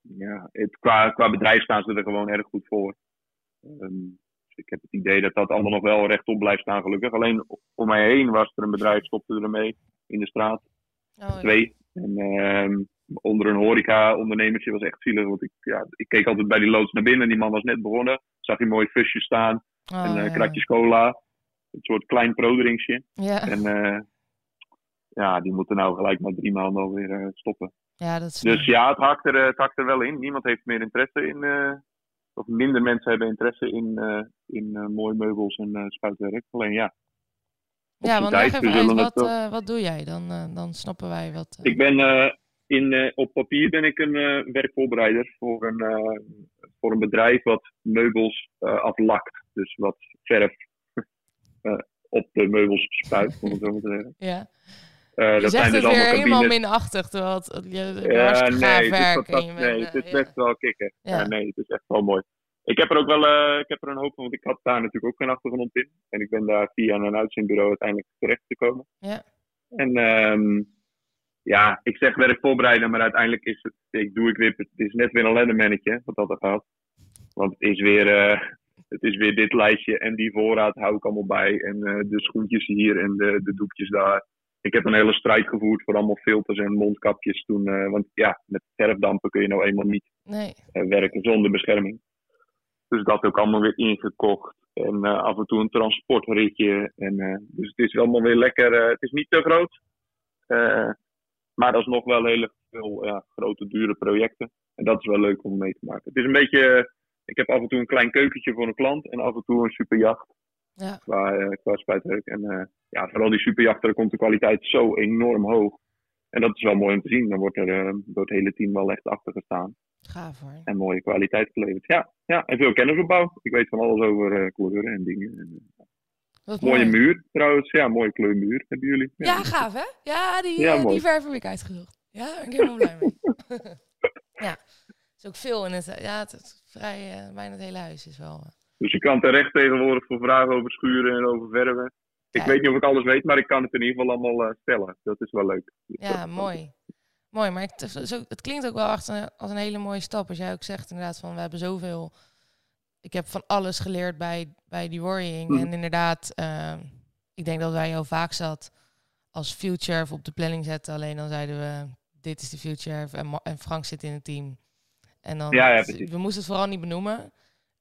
ja, het, qua, qua bedrijf staan ze er gewoon erg goed voor. Um, ik heb het idee dat dat allemaal nog wel rechtop blijft staan, gelukkig. Alleen om mij heen was er een bedrijf, stopte ermee in de straat. Oh, Twee. En uh, onder een horeca-ondernemertje was echt zielig. Want ik, ja, ik keek altijd bij die loods naar binnen. Die man was net begonnen. Zag hij mooi fusje staan. oh, en uh, ja. kratjes cola. Een soort klein prodrinksje. Ja. En uh, ja, die moeten nou gelijk na drie maanden alweer uh, stoppen. Ja, dat is Dus ja, het hakt, er, het hakt er wel in. Niemand heeft meer interesse in uh, of minder mensen hebben interesse in, uh, in uh, mooie meubels en spuitwerk. Alleen ja. Ja, want leg even uit, wat, wat doe jij? Dan, dan snappen wij wat. Ik ben in, op papier ben ik een werkvoorbereider voor een, voor een bedrijf wat meubels aflakt. Dus wat verf (laughs) op de meubels spuit, om het zo maar te zeggen. (laughs) Ja. Uh, je dat zegt zijn het dus weer helemaal minachtig, terwijl het, je Ja, uh, nee, het is, werk. nee, het uh, best wel kicken. Ja. Ja. nee, het is echt wel mooi. Ik heb er ook wel uh, ik heb er een hoop van, want ik had daar natuurlijk ook geen achtergrond in. En ik ben daar via een uitzendbureau uiteindelijk terecht gekomen. Ja. En um, ja, ik zeg werkvoorbereiden, maar uiteindelijk is het, ik doe ik weer, het is net weer een lennemannetje, wat dat er gaat. Want het is weer, uh, het is weer dit lijstje en die voorraad hou ik allemaal bij. En uh, de schoentjes hier en de, de doekjes daar. Ik heb een hele strijd gevoerd voor allemaal filters en mondkapjes toen. Uh, want ja, met verfdampen kun je nou eenmaal niet nee. uh, werken zonder bescherming. Dus dat ook allemaal weer ingekocht. En uh, af en toe een transportritje. En, dus het is allemaal weer lekker. het is niet te groot. maar dat is nog wel hele veel ja, grote, dure projecten. En dat is wel leuk om mee te maken. Het is een beetje. Ik heb af en toe een klein keukentje voor een klant. En af en toe een superjacht. Ja. Qua, qua spuitwerk. En ja, vooral die superjachten, daar komt de kwaliteit zo enorm hoog. En dat is wel mooi om te zien. Dan wordt er uh, door het hele team wel echt achter gestaan. Gaaf hoor. En mooie kwaliteit geleverd. Ja, ja en veel kennisopbouw. Ik weet van alles over uh, kleuren en dingen. Uh, Wat mooie mooi. muur trouwens. Ja, mooie kleurmuur hebben jullie. Ja, ja gaaf hè? Ja, die, Ja, mooi. die verf heb ik uitgezocht. Ja, daar ben ik helemaal blij mee. (laughs) ja, er is ook veel in het... Ja, het is vrij... eh, bijna het hele huis is wel... eh, Dus je kan terecht tegenwoordig voor vragen over schuren en over verven. Ik Ja. weet niet of ik alles weet, maar ik kan het in ieder geval allemaal uh, stellen. Dat is wel leuk. Dus Ja, mooi. Mooi, maar ook- het klinkt ook wel echt een- als een hele mooie stap. Als jij ook zegt inderdaad van we hebben zoveel... Ik heb van alles geleerd bij, bij die worrying. Mhm. En inderdaad, eh, ik denk dat wij heel vaak zat als future op de planning zetten. Alleen dan zeiden we, dit is de future en, en Frank zit in het team. En dan, Ja, ja, we moesten het vooral niet benoemen.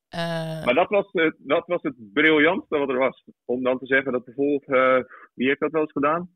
Eh, Maar dat was, uh, dat was het briljantste wat er was. Om dan te zeggen dat bijvoorbeeld, uh, wie heeft dat wel eens gedaan?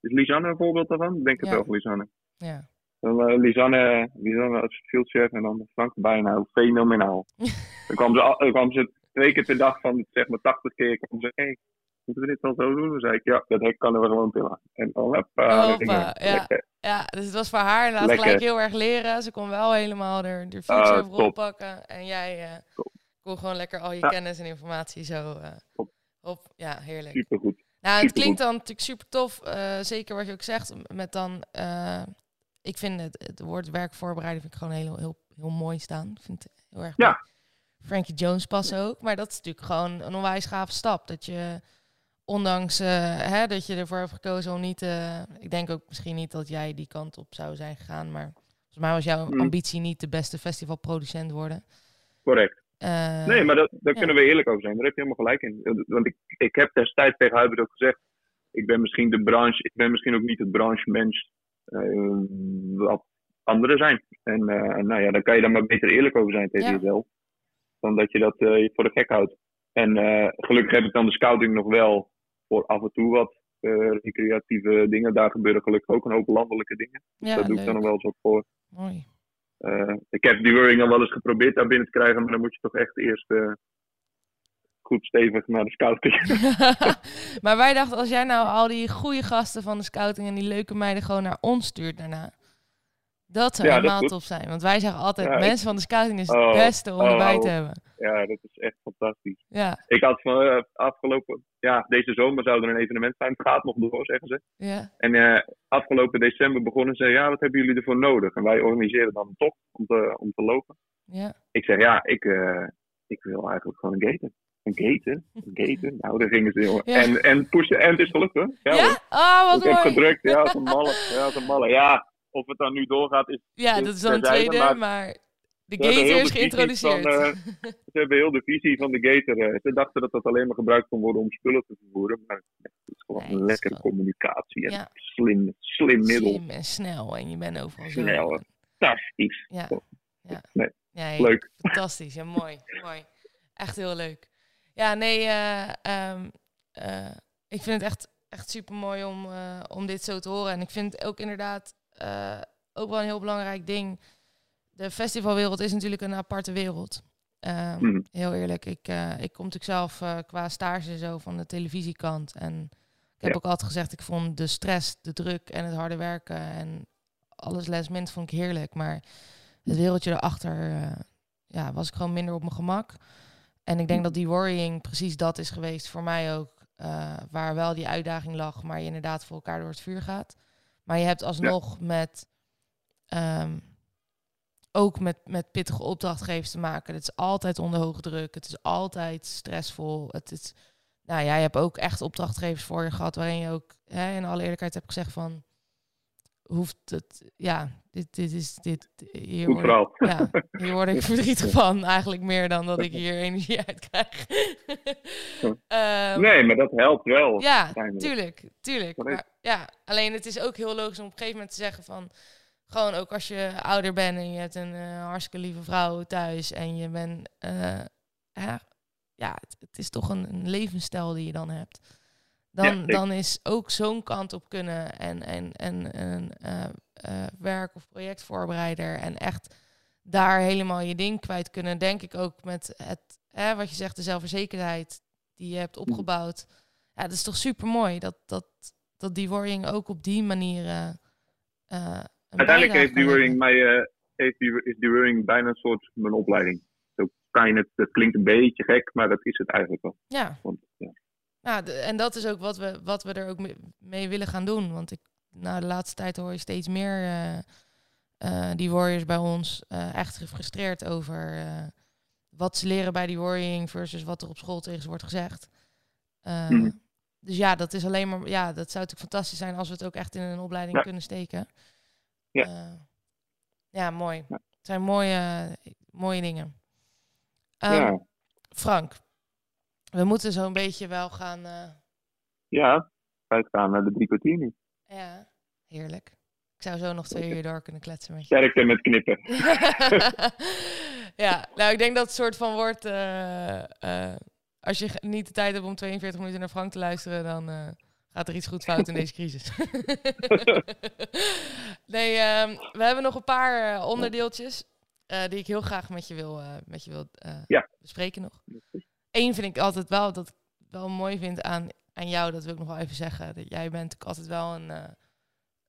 Is Lisanne een voorbeeld daarvan? Ik denk het Ja. wel van Lisanne. ja. Dan, uh, Lisanne, Lisanne als fieldchef en dan Frank bijna fenomenaal. (laughs) dan kwam ze, dan kwam ze twee keer per dag van zeg maar 80 keer. Kwam ze, hey, moeten we dit dan zo doen? Dan zei ik, ja, dat hek kan we gewoon tillen. En dan, hoppa, we. Hoppa, ja. Ja, dus het was voor haar inderdaad Lekker. gelijk heel erg leren. Ze kon wel helemaal de, de Ah, overal top. pakken. En jij eh, Top. Kon gewoon lekker al je Ja. kennis en informatie zo eh, op. Ja, heerlijk. Supergoed. Nou, het Supergoed. klinkt dan natuurlijk super tof. eh, zeker wat je ook zegt. Met dan, eh, ik vind het, het woord werkvoorbereiden vind ik gewoon heel, heel, heel mooi staan. Ik vind het heel erg Ja. Frankie Jones passen ook. Maar dat is natuurlijk gewoon een onwijs gave stap. Dat je, ondanks hè, dat je ervoor hebt gekozen om niet... ik denk ook misschien niet dat jij die kant op zou zijn gegaan. Maar volgens mij was jouw Hmm. ambitie niet de beste festivalproducent worden. Correct. Eh, Nee, maar dat, daar ja. kunnen we eerlijk over zijn. Daar heb je helemaal gelijk in. Want ik, ik heb destijds tegen Hubert ook gezegd. Ik ben misschien de branche, ik ben misschien ook niet het branchemens eh wat anderen zijn. En eh, nou ja, dan kan je daar maar beter eerlijk over zijn tegen Ja. jezelf. Dan dat je dat voor de gek houdt. En gelukkig heb ik dan de scouting nog wel voor af en toe wat recreatieve dingen. Daar gebeuren gelukkig ook een hoop landelijke dingen. ja, dat doe ik dan nog wel eens wat voor. Mooi. Eh, ik heb die wording al wel eens geprobeerd daar binnen te krijgen, maar dan moet je toch echt eerst eh, goed stevig naar de scouting. (laughs) (laughs) maar wij dachten, als jij nou al die goede gasten van de scouting en die leuke meiden gewoon naar ons stuurt daarna. Dat zou Ja, helemaal tof zijn. Want wij zeggen altijd, Ja, ik- mensen van de scouting is het Oh, beste om oh, erbij oh. te hebben. ja, dat is echt fantastisch. Ja, Ik had van eh, afgelopen, ja, deze zomer zou er een evenement zijn. Het gaat nog door, zeggen ze. ja, En eh, afgelopen december begonnen ze, ja, wat hebben jullie ervoor nodig? En wij organiseren dan een tocht om te, om te lopen. ja. Ik zeg, ja, ik, eh, ik wil eigenlijk gewoon een gaten. Een gaten? Een gaten? Nou, daar gingen ze, jongen. Ja. En, en pushen, en het is gelukt, hoor. Ja, Ja? hoor. Oh, wat ik heb gedrukt, ja, als een malle. Ja, als een malle. Ja, of het dan nu doorgaat, is Ja, dat is dan een tweede, maar maar de gator is geïntroduceerd. van, eh, (laughs) Ze hebben heel de visie van de gator. eh, ze dachten dat dat alleen maar gebruikt kon worden om spullen te vervoeren. Maar het is gewoon Nee, het is lekkere gewoon- communicatie. En Ja. slim, slim middel. Slim en snel en je bent overal zo. Snel. Fantastisch. Ja. Ja. Nee, Ja, hey, leuk. Fantastisch, ja, mooi, (laughs) mooi. Echt heel leuk. Ja, nee, eh, ehm, eh, ik vind het echt, echt super mooi om, om dit zo te horen. En ik vind het ook inderdaad eh, ook wel een heel belangrijk ding. De festivalwereld is natuurlijk een aparte wereld. Ehm, Mhm. Heel eerlijk, ik, eh, ik kom natuurlijk zelf eh, qua stage zo van de televisiekant. En ik heb Ja. ook altijd gezegd, ik vond de stress, de druk en het harde werken en alles last minute vond ik heerlijk. Maar het wereldje erachter ja, was ik gewoon minder op mijn gemak. En ik denk dat die worrying precies dat is geweest voor mij ook. waar wel die uitdaging lag, maar je inderdaad voor elkaar door het vuur gaat. Maar je hebt alsnog met ehm, ook met, met pittige opdrachtgevers te maken. Het is altijd onder hoge druk. Het is altijd stressvol. Het is, nou ja, je hebt ook echt opdrachtgevers voor je gehad waarin je ook hè, in alle eerlijkheid hebt gezegd van hoeft het, ja, dit, dit is dit. Hier Goed word ik, ja, hier word ik verdrietig (laughs) van, eigenlijk meer dan dat ik hier energie uit krijg. (laughs) Ehm, Nee, maar dat helpt wel. ja, tuurlijk, tuurlijk. Maar, ja, alleen het is ook heel logisch om op een gegeven moment te zeggen van... Gewoon ook als je ouder bent en je hebt een eh, hartstikke lieve vrouw thuis... en je bent... eh, ja, ja het, het is toch een, een levensstijl die je dan hebt. Dan, dan is ook zo'n kant op kunnen en, en, en een eh, eh, werk- of projectvoorbereider... en echt daar helemaal je ding kwijt kunnen... denk ik ook met het, hè, wat je zegt, de zelfverzekerdheid die je hebt opgebouwd. Ja, dat is toch super mooi dat, dat, dat die worrying ook op die manier. een Uiteindelijk heeft wording mij, heeft die, is bijna een soort mijn opleiding. Zo kan je het, het klinkt een beetje gek, maar dat is het eigenlijk wel. leveren. Ja, Want, ja. Ja de- en dat is ook wat we, wat we er ook mee, mee willen gaan doen. Want ik, nou, de laatste tijd hoor je steeds meer eh, eh, die warriors bij ons eh, echt gefrustreerd over wat ze leren bij die worrying versus wat er op school tegen ze wordt gezegd. Eh, Mhm. Dus ja, dat is alleen maar. Ja, dat zou natuurlijk fantastisch zijn als we het ook echt in een opleiding Ja. kunnen steken. Ja. Ja, mooi. Ja. Het zijn mooie, mooie dingen. Ehm, ja. Frank, we moeten zo'n beetje wel gaan. eh, ja, wij gaan naar de drie kwartier nu. ja, heerlijk. Ik zou zo nog twee uur door kunnen kletsen met je. Sterkte met knippen. (laughs) ja, nou, ik denk dat het soort van wordt. eh, eh, als je niet de tijd hebt om 42 minuten naar Frank te luisteren, dan gaat er iets goed fout in deze (laughs) crisis. (laughs) nee, ehm, we hebben nog een paar onderdeeltjes die ik heel graag met je wil, met je wil Ja. bespreken nog. Eén vind ik altijd wel dat ik wel mooi vind aan aan jou, dat wil ik nog wel even zeggen. Dat jij bent altijd wel een eh,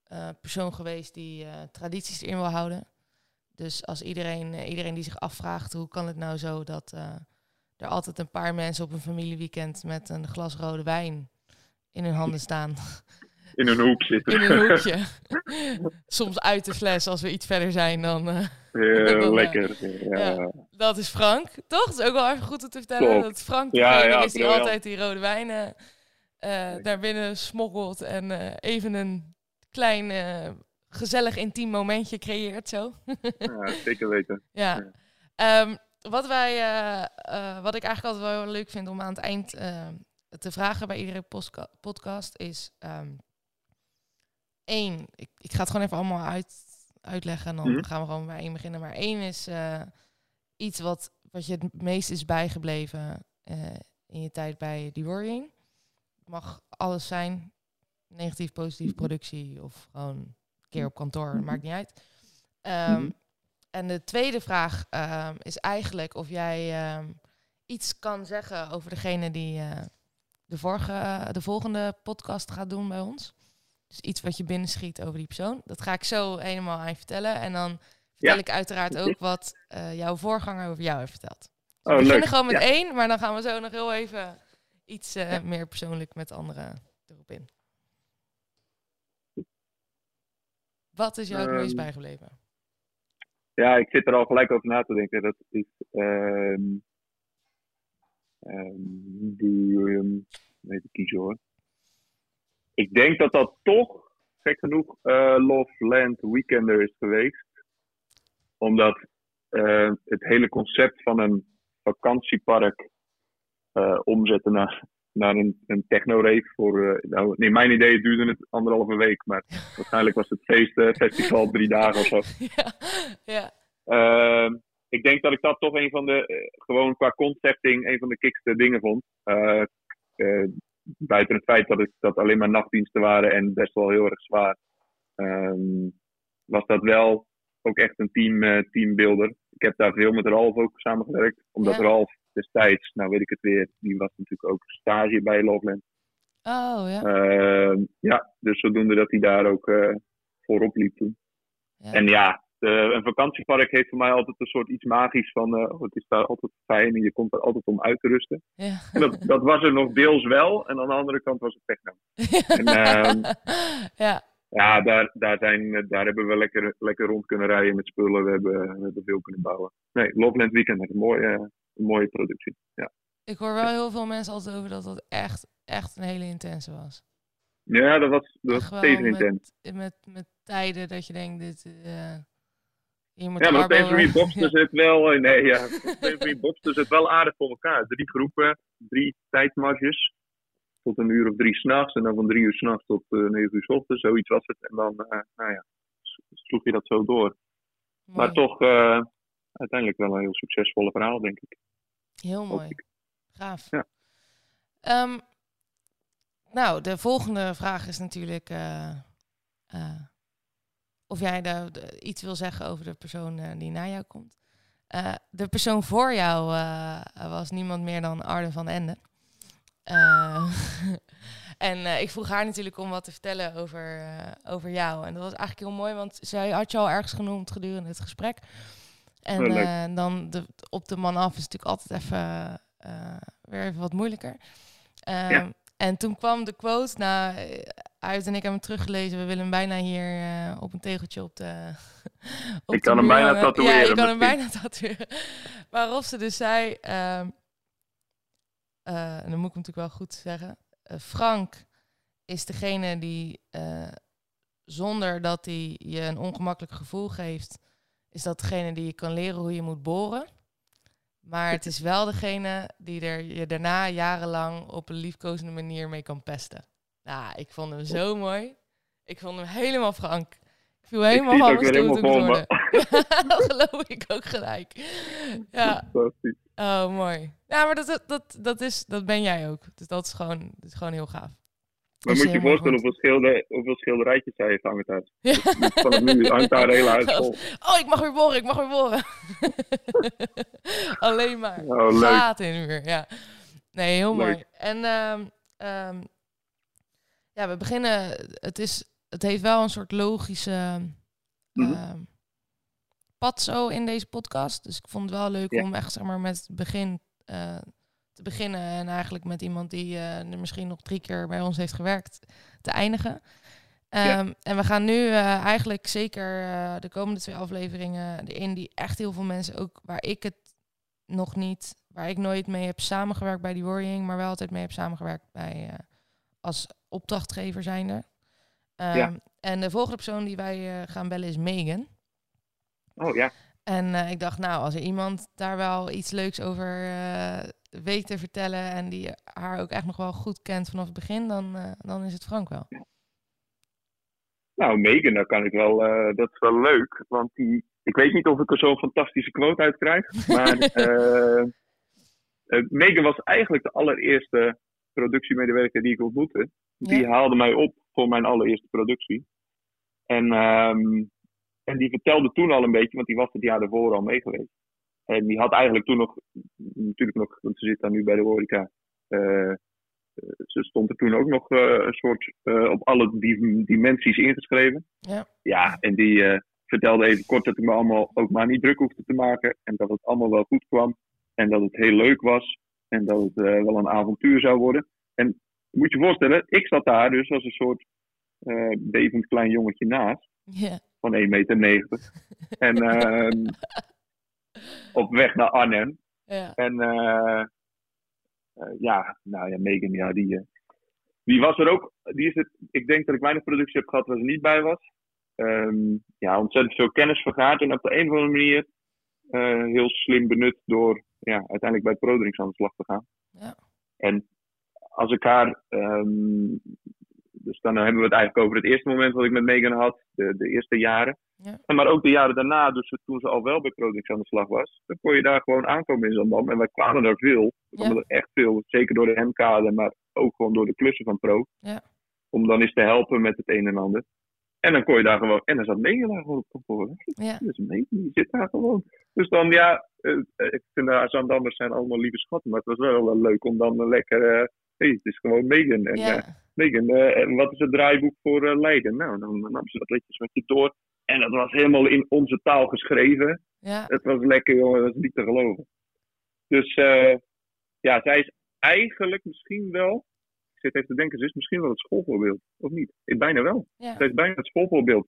eh, persoon geweest die eh, tradities erin wil houden. Dus als iedereen, iedereen die zich afvraagt hoe kan het nou zo dat er altijd een paar mensen op een familieweekend met een glas rode wijn in hun handen staan. In een hoek zitten. In een hoekje. Soms uit de fles als we iets verder zijn dan. eh, Heel Ja. (laughs) lekker. Ja. Ja. dat is Frank, toch? Dat is ook wel even goed om te vertellen. Dat Frank Ja, ja, is die briljant. altijd die rode wijnen eh daar binnen smokkelt en eh, even een klein eh, gezellig intiem momentje creëert zo. Ja, zeker weten. (laughs) Ja. Ehm, wat, wij, eh, eh, wat ik eigenlijk altijd wel leuk vind om aan het eind eh, te vragen bij iedere podcast is... ehm één, ik, ik ga het gewoon even allemaal uit, uitleggen en dan Mhm. gaan we gewoon bij één beginnen. Maar één is eh, iets wat, wat je het meest is bijgebleven eh, in je tijd bij Dioriing. Het mag alles zijn, negatief, positief, Mhm. productie of gewoon een keer op kantoor, Mhm. maakt niet uit. Ehm. En de tweede vraag ehm, is eigenlijk of jij ehm, iets kan zeggen over degene die eh, de, vorige, de volgende podcast gaat doen bij ons. Dus iets wat je binnenschiet over die persoon. Dat ga ik zo helemaal aan je vertellen. En dan vertel Ja. ik uiteraard ook wat eh, jouw voorganger over jou heeft verteld. Dus we Oh, beginnen leuk. gewoon met Ja. één, maar dan gaan we zo nog heel even iets eh, meer persoonlijk met anderen erop in. Wat is jou het meest Ehm, bijgebleven? Ja, ik zit er al gelijk over na te denken. Dat is ehm ehm, die, ehm, even kiezen hoor. Ik denk dat dat toch, gek genoeg, eh Love Land Weekender is geweest. Omdat eh, het hele concept van een vakantiepark eh, omzetten naar, naar een, een techno-rave voor... nou, in mijn idee duurde het anderhalve week, maar (laughs) waarschijnlijk was het feest, festival drie dagen of zo. (laughs) ja, ja, Ehm, ik denk dat ik dat toch een van de, gewoon qua concepting, een van de kikste dingen vond. Buiten het feit dat het dat alleen maar nachtdiensten waren en best wel heel erg zwaar, ehm, was dat wel ook echt een team, eh, teambuilder. Ik heb daar veel met Ralf ook samengewerkt, omdat Ja. Ralf destijds, nou weet ik het weer, die was natuurlijk ook stage bij Loveland. Oh ja. Ehm, ja, dus zodoende dat hij daar ook eh, voorop liep toen. Ja. En ja, de- een vakantiepark heeft voor mij altijd een soort iets magisch van, eh, oh, het is daar altijd fijn en je komt er altijd om uit te rusten. ja. En dat, dat was er nog deels wel, en aan de andere kant was het techno. En, (laughs) ehm, ja, Ja, daar, daar, zijn, eh, daar hebben we lekker, lekker rond kunnen rijden met spullen, we hebben, we hebben veel kunnen bouwen. Nee, Loveland Weekend, een mooie, een mooie productie. Ja. ik hoor wel heel veel mensen altijd over dat dat echt, echt een hele intense was. ja, dat was, dat was steeds intens. met, met, met tijden dat je denkt, dit, eh moet Ja, maar Symphony Bobster zit wel, nee ja, Symphony Bobster zit wel aardig voor elkaar. Drie groepen, drie tijdmarges. Tot een uur of drie s'nachts en dan van drie uur s'nachts tot eh, negen uur s ochtends, zoiets was het. En dan, eh, nou ja, sloeg je dat zo door. Mooi. Maar toch eh, uiteindelijk wel een heel succesvolle verhaal, denk ik. Heel mooi. ik. Gaaf. Ja. Ehm, nou, de volgende vraag is natuurlijk of jij de, de- iets wil zeggen over de persoon eh, die na jou komt. Eh, de persoon voor jou eh, was niemand meer dan Arden van Ende. (laughs) En ik vroeg haar natuurlijk om wat te vertellen over, over jou. En dat was eigenlijk heel mooi, want zij had je al ergens genoemd gedurende het gesprek. En dan de, op de man af is natuurlijk altijd even, weer even wat moeilijker. Ehm, Ja. En toen kwam de quote, nou, eh, Uit en ik hebben hem teruggelezen. We willen hem bijna hier eh, op een tegeltje op de. (laughs) op Ik de kan hem bijna hangen. Ja, tatoeëren ik kan hem bijna (laughs) tatoeëren. Waarop ze dus zei, ehm, eh, en dan moet ik hem natuurlijk wel goed zeggen. eh, Frank is degene die, zonder dat hij je een ongemakkelijk gevoel geeft, is dat degene die je kan leren hoe je moet boren. Maar het is wel degene die er je daarna jarenlang op een liefkozende manier mee kan pesten. Nou, ik vond hem zo mooi. Ik vond hem helemaal Frank. Ik viel helemaal het van mijn weer stoel helemaal toen ik (laughs) dat geloof ik ook gelijk. Ja, Fantastisch. oh mooi. Ja, maar dat, dat, dat, is, dat ben jij ook. Dus dat is gewoon, dat is gewoon heel gaaf. Maar moet je voorstellen hoeveel, schilder, hoeveel schilderijtjes hij heeft hangen thuis. Ja. Dus vanaf nu hangt daar hele huis vol. (laughs) Oh, ik mag weer boren, ik mag weer boren. (laughs) Alleen maar. Oh, leuk. Gaten in de muur, ja. Nee, heel Leuk. mooi. En ehm, ja, we beginnen. Het, is, het heeft wel een soort logische Mhm. ehm, pad zo in deze podcast. Dus ik vond het wel leuk Ja. om echt zeg maar, met het begin eh, te beginnen. En eigenlijk met iemand die eh, er misschien nog drie keer bij ons heeft gewerkt te eindigen. Ja. Ehm, En we gaan nu eh, eigenlijk zeker de komende twee afleveringen erin die echt heel veel mensen ook waar ik het nog niet, waar ik nooit mee heb samengewerkt bij die Worrying, maar wel altijd mee heb samengewerkt bij eh, als opdrachtgever zijnde. Ehm, Ja. En de volgende persoon die wij eh, gaan bellen is Megan. Oh ja. En eh, ik dacht, nou, als er iemand daar wel iets leuks over eh, weet te vertellen en die haar ook echt nog wel goed kent vanaf het begin, dan, dan is het Frank wel. Nou, Megan, daar kan ik wel, dat is wel leuk. Want die, ik weet niet of ik er zo'n fantastische quote uit krijg. Maar (laughs) Megan was eigenlijk de allereerste productiemedewerker die ik ontmoette. Die Ja. haalde mij op voor mijn allereerste productie. En, ehm, en die vertelde toen al een beetje, want die was het jaar daarvoor al mee geweest. En die had eigenlijk toen nog, natuurlijk nog, want ze zit daar nu bij de horeca. eh, eh, ze stond er toen ook nog eh, een soort op alle di- dimensies ingeschreven. Ja. Ja, en die vertelde even kort dat ik me allemaal ook maar niet druk hoefde te maken. En dat het allemaal wel goed kwam. En dat het heel leuk was. En dat het eh, wel een avontuur zou worden. En moet je voorstellen, ik zat daar dus als een soort eh bevend klein jongetje naast. Van 1,90 meter. (laughs) en ehm, op weg naar Arnhem. En eh, ja, nou ja, Megan, ja, die, die was er ook. Die is het, ik denk dat ik weinig productie heb gehad waar ze niet bij was. Ehm, ja, ontzettend veel kennis vergaard en op de een of andere manier heel slim benut door ja, uiteindelijk bij Prodrinks aan de slag te gaan. Ja. En als ik haar, ehm, dus dan hebben we het eigenlijk over het eerste moment wat ik met Megan had, de, de eerste jaren. Ja. En maar ook de jaren daarna, dus toen ze al wel bij Prodrinks aan de slag was, dan kon je daar gewoon aankomen in Zandam. En wij kwamen er veel, we kwamen er echt veel, zeker door de M-kade, maar ook gewoon door de klussen van Pro. Ja. Om dan eens te helpen met het een en ander. En dan kon je daar gewoon, en dan zat Megan daar gewoon op kantoor. Ja. (laughs) Dus Megan, die zit daar gewoon. Dus dan ja, eh, eh, ik vind de Zandammers zijn allemaal lieve schatten, maar het was wel eh, leuk om dan eh, lekker, eh hey, het is gewoon Megan. En, eh, Ja. Megan, eh, en wat is het draaiboek voor eh, Leiden? Nou, dan nam ze dat liedjes met je door. En dat was helemaal in onze taal geschreven. Ja. Het was lekker, jongen, dat is niet te geloven. Dus eh, ja, zij is eigenlijk misschien wel, ik zit even te denken, ze is misschien wel het schoolvoorbeeld, of niet? Ik, bijna wel. Ja. Zij is bijna het schoolvoorbeeld.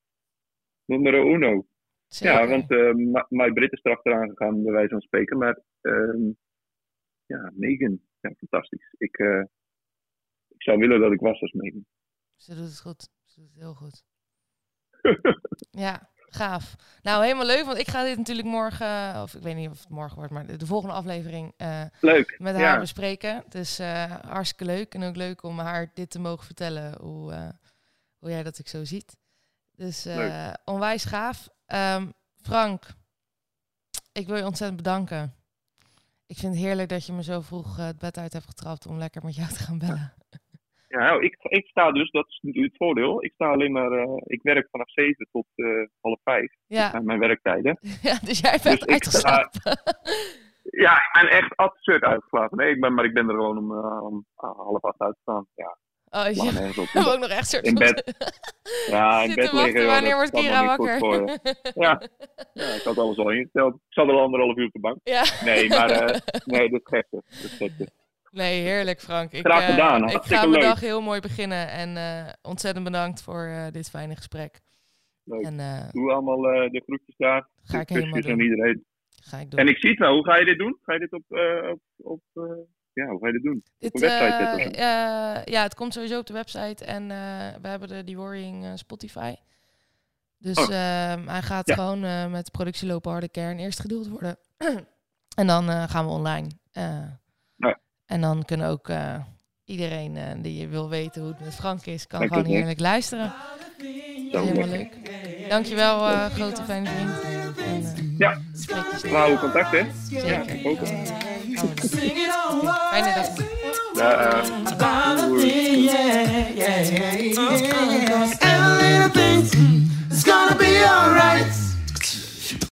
Nummer uno. Zeker. Ja, want eh Ma- My Brit is erachteraan gegaan, bij wijze van spreken. Maar ehm, ja, Megan, ja, fantastisch. Ik, eh, ik zou willen dat ik was als Megan. Ze doet het goed. Ze doet het heel goed. (laughs) Ja, gaaf. Nou, helemaal leuk, want ik ga dit natuurlijk morgen, of ik weet niet of het morgen wordt, maar de, de volgende aflevering eh, Leuk. met haar ja. bespreken. Dus eh, hartstikke leuk en ook leuk om haar dit te mogen vertellen, hoe, eh, hoe jij dat ik zo ziet. Dus eh, onwijs gaaf. Ehm, Frank, ik wil je ontzettend bedanken. Ik vind het heerlijk dat je me zo vroeg eh, het bed uit hebt getrapt om lekker met jou te gaan bellen. Ja, nou, ik, ik sta dus, dat is natuurlijk het voordeel. Ik sta alleen maar, eh, ik werk vanaf 7 tot eh, half 5 Ja, aan mijn werktijden. (laughs) ja dus jij bent Dus ik sta- uitgeslapen. Ja, ik ben echt absurd uitgeslagen. Nee, ik ben, maar ik ben er gewoon om, eh, om ah, half acht uitgestaan. Ja, Oh, sla ja. (laughs) op. We hebben ook nog echt soort In bed. (laughs) Ja, in bed liggen. wanneer dat wordt Kira wakker? Ja. ja, ik had alles al ingesteld. Ik zat al anderhalf uur op de bank. ja. Nee, maar nee, dat is gekte. Dat is. Nee, heerlijk Frank. Ik, Graag eh, gedaan, ik hartstikke ga mijn leuk. dag heel mooi beginnen en eh, ontzettend bedankt voor eh, dit fijne gesprek. Leuk. En Doe allemaal de groetjes daar. ga ik De helemaal aan doen. iedereen. Ga ik doen. En ik zie het wel. Hoe ga je dit doen? Ga je dit op, op, op ja, hoe ga je dit doen? Dit, een website zetten ja, het komt sowieso op de website en we hebben de Deworrying eh, Spotify. Dus Oh. ehm, hij gaat Ja. gewoon met de productielopen harde kern eerst geduld worden. (clears throat) en dan gaan we online. En dan kunnen ook eh, iedereen uh, die wil weten hoe het met Frank is, kan gewoon heerlijk luisteren. Dat is helemaal leuk. Dankjewel, eh, grote fijne vriend. Ja, contact, hè? Zeker. Fijne dag.